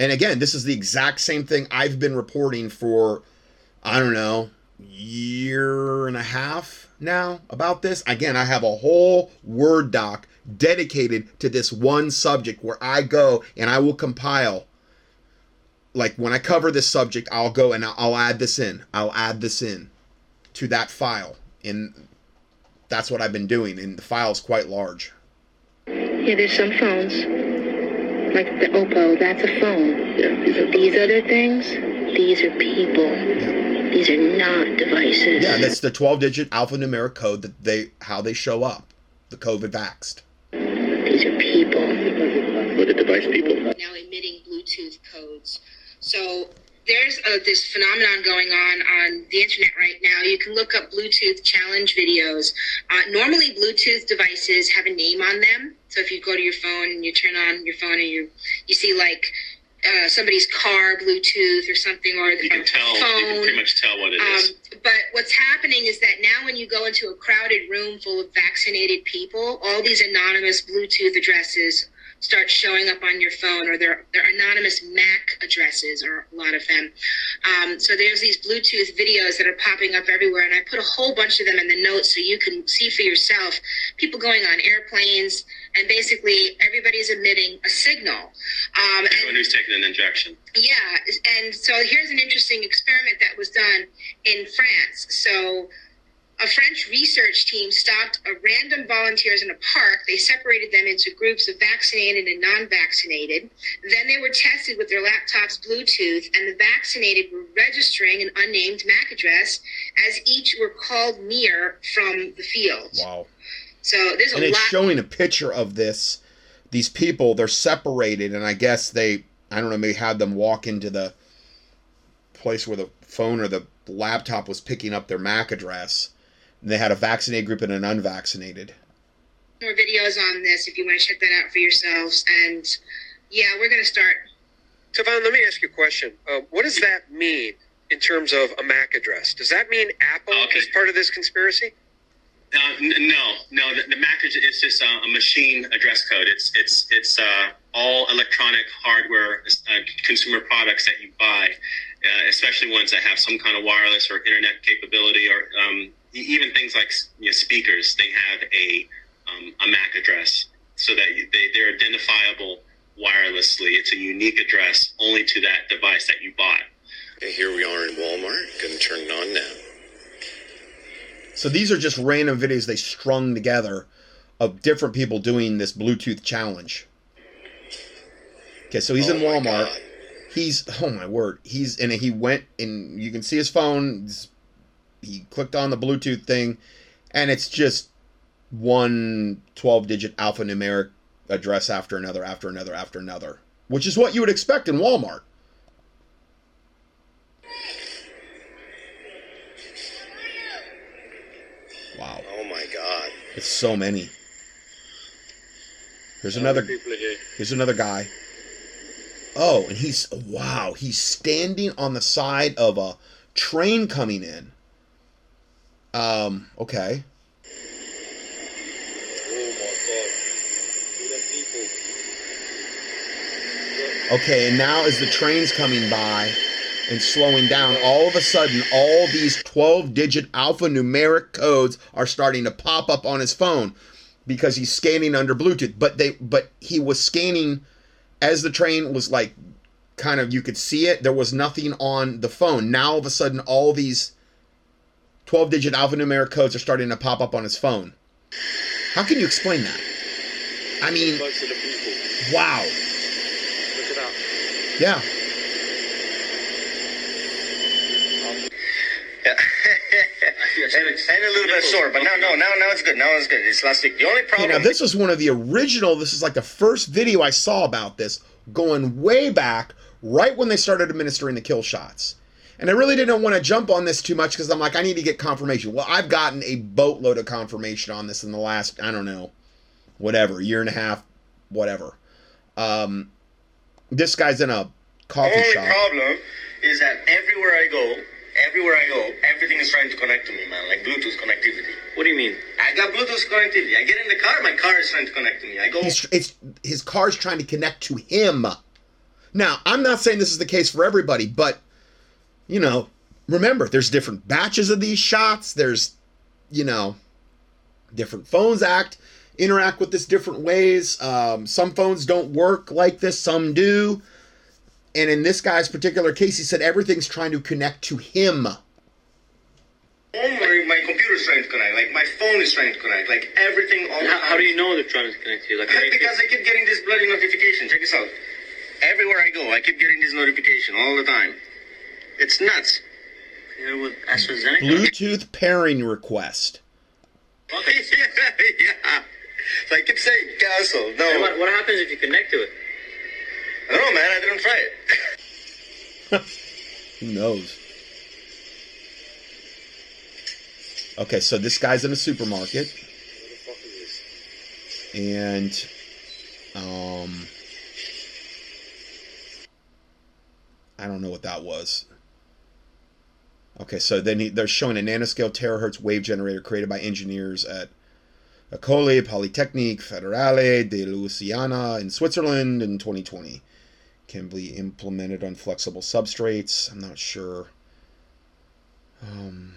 And again, this is the exact same thing I've been reporting for, I don't know, year and a half now about this. Again, I have a whole Word doc dedicated to this one subject where I go and I will compile. Like when I cover this subject, I'll go and I'll add this in. I'll add this in to that file. And that's what I've been doing. And the file is quite large. Yeah, there's some phones. Like the Oppo, that's a phone. Yeah, these are These other things, these are people. These are not devices. Yeah, that's the 12 digit alphanumeric code that they how they show up. The COVID vaxxed. These are people. what the device people. now emitting Bluetooth codes. So there's uh this phenomenon going on on the internet right now. You can look up Bluetooth challenge videos. Uh, normally, Bluetooth devices have a name on them. So if you go to your phone and you turn on your phone and you you see like uh, somebody's car Bluetooth or something, or You can tell, you can pretty much tell what it is. Um, but what's happening is that now, when you go into a crowded room full of vaccinated people, all these anonymous Bluetooth addresses start showing up on your phone, or they're, they're anonymous MAC addresses, or a lot of them. Um, so there's these Bluetooth videos that are popping up everywhere, and I put a whole bunch of them in the notes so you can see for yourself. People going on airplanes, and basically everybody's emitting a signal. Um, and Anyone who's taken an injection. yeah, and so here's an interesting experiment that was done in France. So, a French research team stopped a random volunteers in a park. They separated them into groups of vaccinated and non-vaccinated. Then they were tested with their laptops Bluetooth, and the vaccinated were registering an unnamed MAC address as each were called near from the field. Wow. So there's a and it's lot. showing a picture of this these people they're separated and i guess they i don't know maybe had them walk into the place where the phone or the laptop was picking up their mac address and they had a vaccinated group and an unvaccinated more videos on this if you want to check that out for yourselves. And yeah, we're going to start Tavon, let me ask you a question. Uh, what does that mean in terms of a MAC address? Does that mean Apple Okay. is part of this conspiracy? Uh, no, no. The, the MAC is is just a, a machine address code. It's it's it's uh, all electronic hardware, uh, consumer products that you buy, uh, especially ones that have some kind of wireless or internet capability, or um, even things like you know, speakers. They have a um, a MAC address, so that they they're identifiable wirelessly. It's a unique address only to that device that you bought. And here we are in Walmart. Gonna turn it on now. So these are just random videos they strung together of different people doing this bluetooth challenge. Okay so he's oh in Oh my walmart. He's oh my word he's and he went and you can see his phone. He clicked on the bluetooth thing and it's just one 12 digit alphanumeric address after another after another after another which is what you would expect in walmart wow Oh my God. It's so many here's another People. Here's another guy. Oh, and he's wow, he's standing on the side of a train coming in. Um, okay. Oh my God. Look at people. Okay, and now as the train's coming by and slowing down, all of a sudden all these 12-digit alphanumeric codes are starting to pop up on his phone because he's scanning under Bluetooth. But they but he was scanning as the train was like kind of you could see it, there was nothing on the phone. Now all of a sudden all these 12-digit alphanumeric codes are starting to pop up on his phone. How can you explain that? I mean, Close to the people. wow. Look Yeah. and, and a little bit sore, but now, no, now, now it's good. Now it's good. It's last week. The only problem. now this was one of the original. This is like the first video I saw about this, going way back, right when they started administering the kill shots. And I really didn't want to jump on this too much because I'm like, I need to get confirmation. Well, I've gotten a boatload of confirmation on this in the last, I don't know, whatever, year and a half, whatever. Um, this guy's in a coffee the only shop. problem is that everywhere I go, everywhere I go, everything is trying to connect to me, man. Like Bluetooth connectivity. What do you mean? I got Bluetooth connectivity. I get in the car, my car is trying to connect to me. I go. He's, it's his car's trying to connect to him. Now, I'm not saying this is the case for everybody, but you know, remember, there's different batches of these shots. There's, you know, different phones act interact with this different ways. Um, some phones don't work like this, some do. And in this guy's particular case, he said everything's trying to connect to him. My, my computer's trying to connect, like my phone is trying to connect, like everything. All how, how do you know they're trying to connect to you? Like, because I keep getting this bloody notification. Check this out. Everywhere I go, I keep getting this notification all the time. It's nuts. Here with AstraZeneca. Bluetooth pairing request. yeah, yeah. So I keep saying cancel. No. What, what happens if you connect to it? Know, man. I didn't try it. Who knows? Okay, so this guy's in a supermarket. And um I don't know what that was. Okay, so then he, they're showing a nanoscale terahertz wave generator created by engineers at École Polytechnique Fédérale de Lausanne in Switzerland in 2020. Can be implemented on flexible substrates. I'm not sure. Um,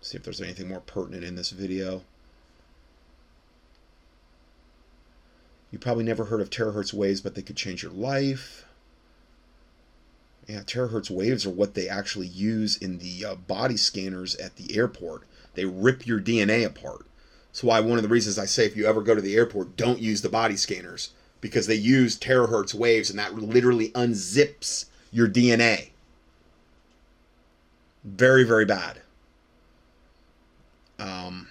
see if there's anything more pertinent in this video. You probably never heard of terahertz waves, but they could change your life. Yeah, terahertz waves are what they actually use in the uh, body scanners at the airport. They rip your DNA apart. So why one of the reasons I say if you ever go to the airport, don't use the body scanners because they use terahertz waves and that literally unzips your DNA. Very very bad. Um,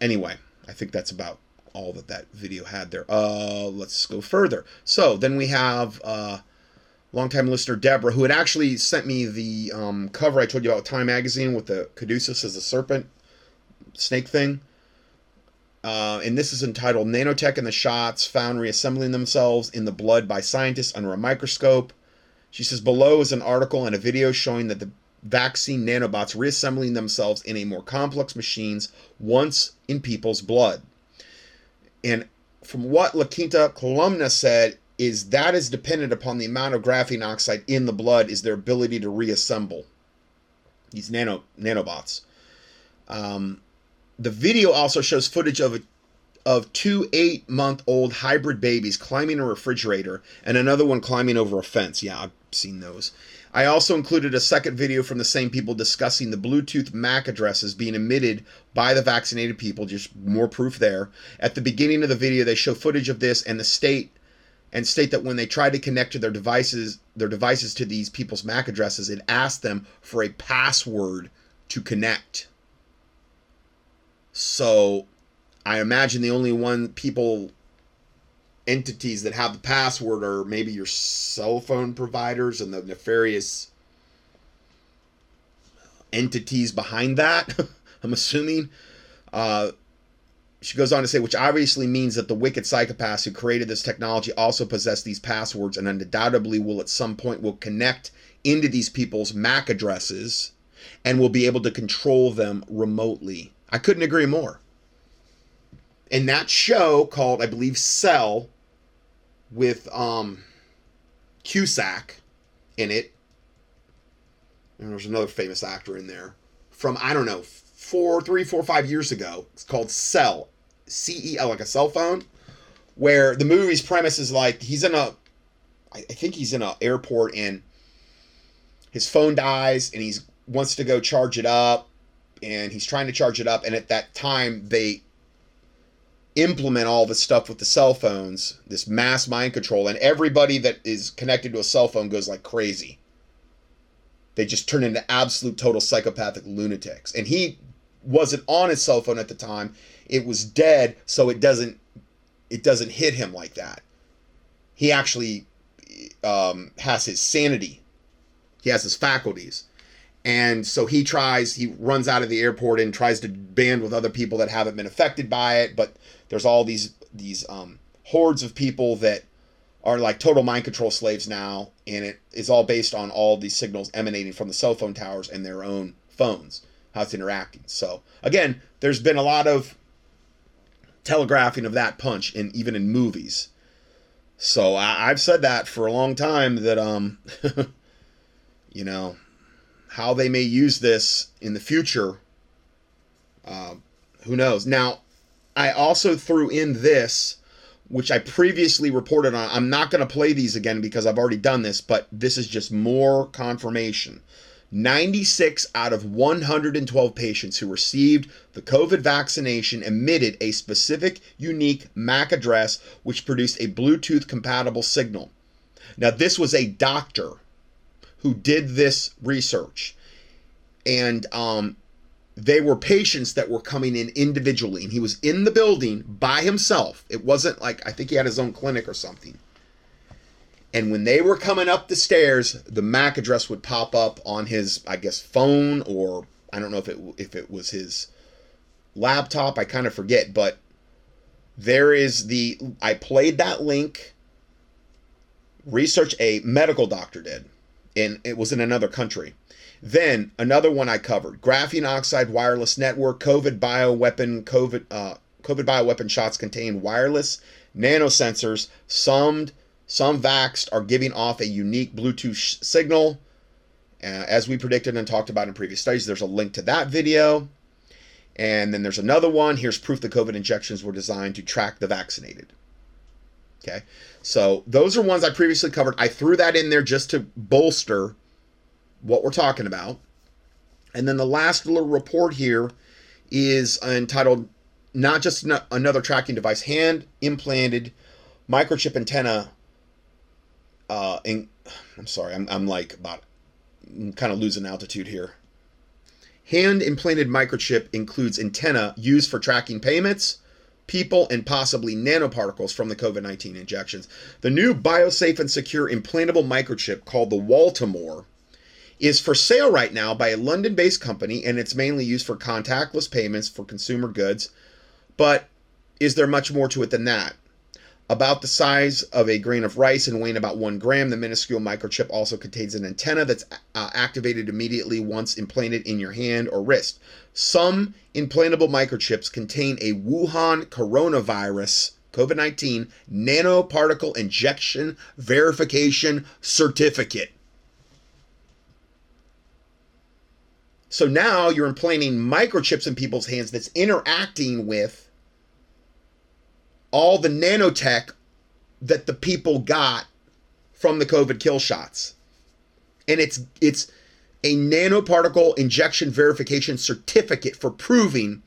anyway, I think that's about all that that video had there. Uh, let's go further. So then we have uh, longtime listener Deborah, who had actually sent me the um, cover I told you about Time Magazine with the Caduceus as a serpent snake thing. Uh, and this is entitled Nanotech and the Shots Found Reassembling Themselves in the Blood by Scientists Under a Microscope. She says below is an article and a video showing that the vaccine nanobots reassembling themselves in a more complex machines once in people's blood. And from what La Quinta Columna said, is that is dependent upon the amount of graphene oxide in the blood is their ability to reassemble these nano nanobots. Um, the video also shows footage of a, of two eight month old hybrid babies climbing a refrigerator and another one climbing over a fence. Yeah, I've seen those. I also included a second video from the same people discussing the Bluetooth MAC addresses being emitted by the vaccinated people, just more proof there. At the beginning of the video, they show footage of this and the state and state that when they tried to connect to their devices, their devices to these people's MAC addresses, it asked them for a password to connect. So I imagine the only one people entities that have the password are maybe your cell phone providers and the nefarious entities behind that. I'm assuming. Uh, she goes on to say, which obviously means that the wicked psychopaths who created this technology also possess these passwords and undoubtedly will at some point will connect into these people's MAC addresses and will be able to control them remotely. I couldn't agree more. In that show called, I believe, Cell, with um, Cusack in it, and there's another famous actor in there from I don't know four, three, four, five years ago. It's called Cell, C E L, like a cell phone, where the movie's premise is like he's in a, I think he's in an airport and his phone dies and he's wants to go charge it up and he's trying to charge it up and at that time they implement all this stuff with the cell phones this mass mind control and everybody that is connected to a cell phone goes like crazy. They just turn into absolute total psychopathic lunatics. And he wasn't on his cell phone at the time. It was dead so it doesn't it doesn't hit him like that. He actually um, has his sanity. He has his faculties and so he tries, he runs out of the airport and tries to band with other people that haven't been affected by it. But there's all these these um, hordes of people that are like total mind control slaves now, and it is all based on all these signals emanating from the cell phone towers and their own phones, how it's interacting. So again, there's been a lot of telegraphing of that punch, in even in movies. So I, I've said that for a long time that um, you know, how they may use this in the future. Uh, who knows? Now, I also threw in this, which I previously reported on. I'm not going to play these again because I've already done this, but this is just more confirmation. 96 out of 112 patients who received the COVID vaccination emitted a specific unique MAC address which produced a Bluetooth compatible signal. Now, this was a doctor who did this research, and um, they were patients that were coming in individually, and he was in the building by himself. It wasn't like I think he had his own clinic or something. And when they were coming up the stairs, the MAC address would pop up on his, I guess, phone or I don't know if it if it was his laptop. I kind of forget, but there is the I played that link. Research a medical doctor did, and it was in another country. Then another one I covered: graphene oxide wireless network, COVID bioweapon, COVID uh, COVID bioweapon shots contain wireless nanosensors. Some some vaxxed are giving off a unique Bluetooth signal. Uh, as we predicted and talked about in previous studies, there's a link to that video. And then there's another one. Here's proof the COVID injections were designed to track the vaccinated. Okay. So those are ones I previously covered. I threw that in there just to bolster what we're talking about. And then the last little report here is entitled Not Just Another Tracking Device, Hand Implanted Microchip Antenna uh, in, I'm sorry, I'm, I'm like about, I'm kind of losing altitude here. Hand implanted microchip includes antenna used for tracking payments, people, and possibly nanoparticles from the COVID 19 injections. The new biosafe and secure implantable microchip called the Walletmor is for sale right now by a London based company and it's mainly used for contactless payments for consumer goods. But is there much more to it than that? About the size of a grain of rice and weighing about one gram, the minuscule microchip also contains an antenna that's uh, activated immediately once implanted in your hand or wrist. Some implantable microchips contain a Wuhan coronavirus COVID 19 nanoparticle injection verification certificate. So now you're implanting microchips in people's hands that's interacting with all the nanotech that the people got from the COVID kill shots. And it's it's a nanoparticle injection verification certificate for proving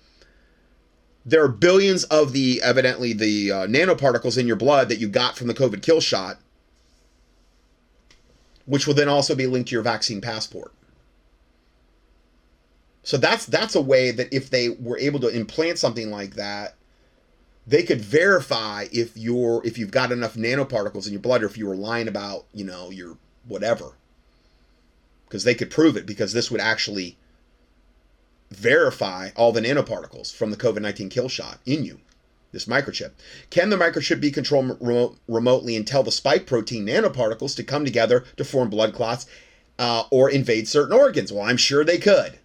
there are billions of the evidently the uh, nanoparticles in your blood that you got from the COVID kill shot, which will then also be linked to your vaccine passport. So that's that's a way that if they were able to implant something like that, they could verify if you're if you've got enough nanoparticles in your blood or if you were lying about you know your whatever. Because they could prove it because this would actually verify all the nanoparticles from the covid-19 kill shot in you this microchip. Can the microchip be controlled remote, remotely and tell the spike protein nanoparticles to come together to form blood clots uh, or invade certain organs? Well i'm sure they could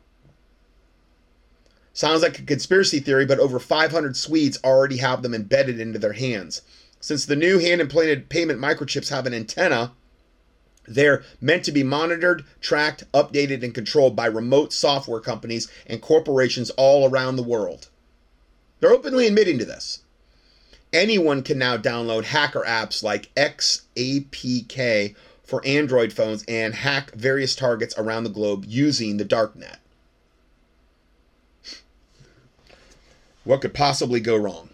Sounds like a conspiracy theory, but over 500 Swedes already have them embedded into their hands. Since the new hand implanted payment microchips have an antenna, they're meant to be monitored, tracked, updated, and controlled by remote software companies and corporations all around the world. They're openly admitting to this. Anyone can now download hacker apps like XAPK for Android phones and hack various targets around the globe using the darknet. What could possibly go wrong?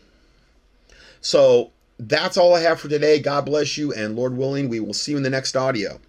So that's all I have for today. God bless you, and Lord willing, we will see you in the next audio.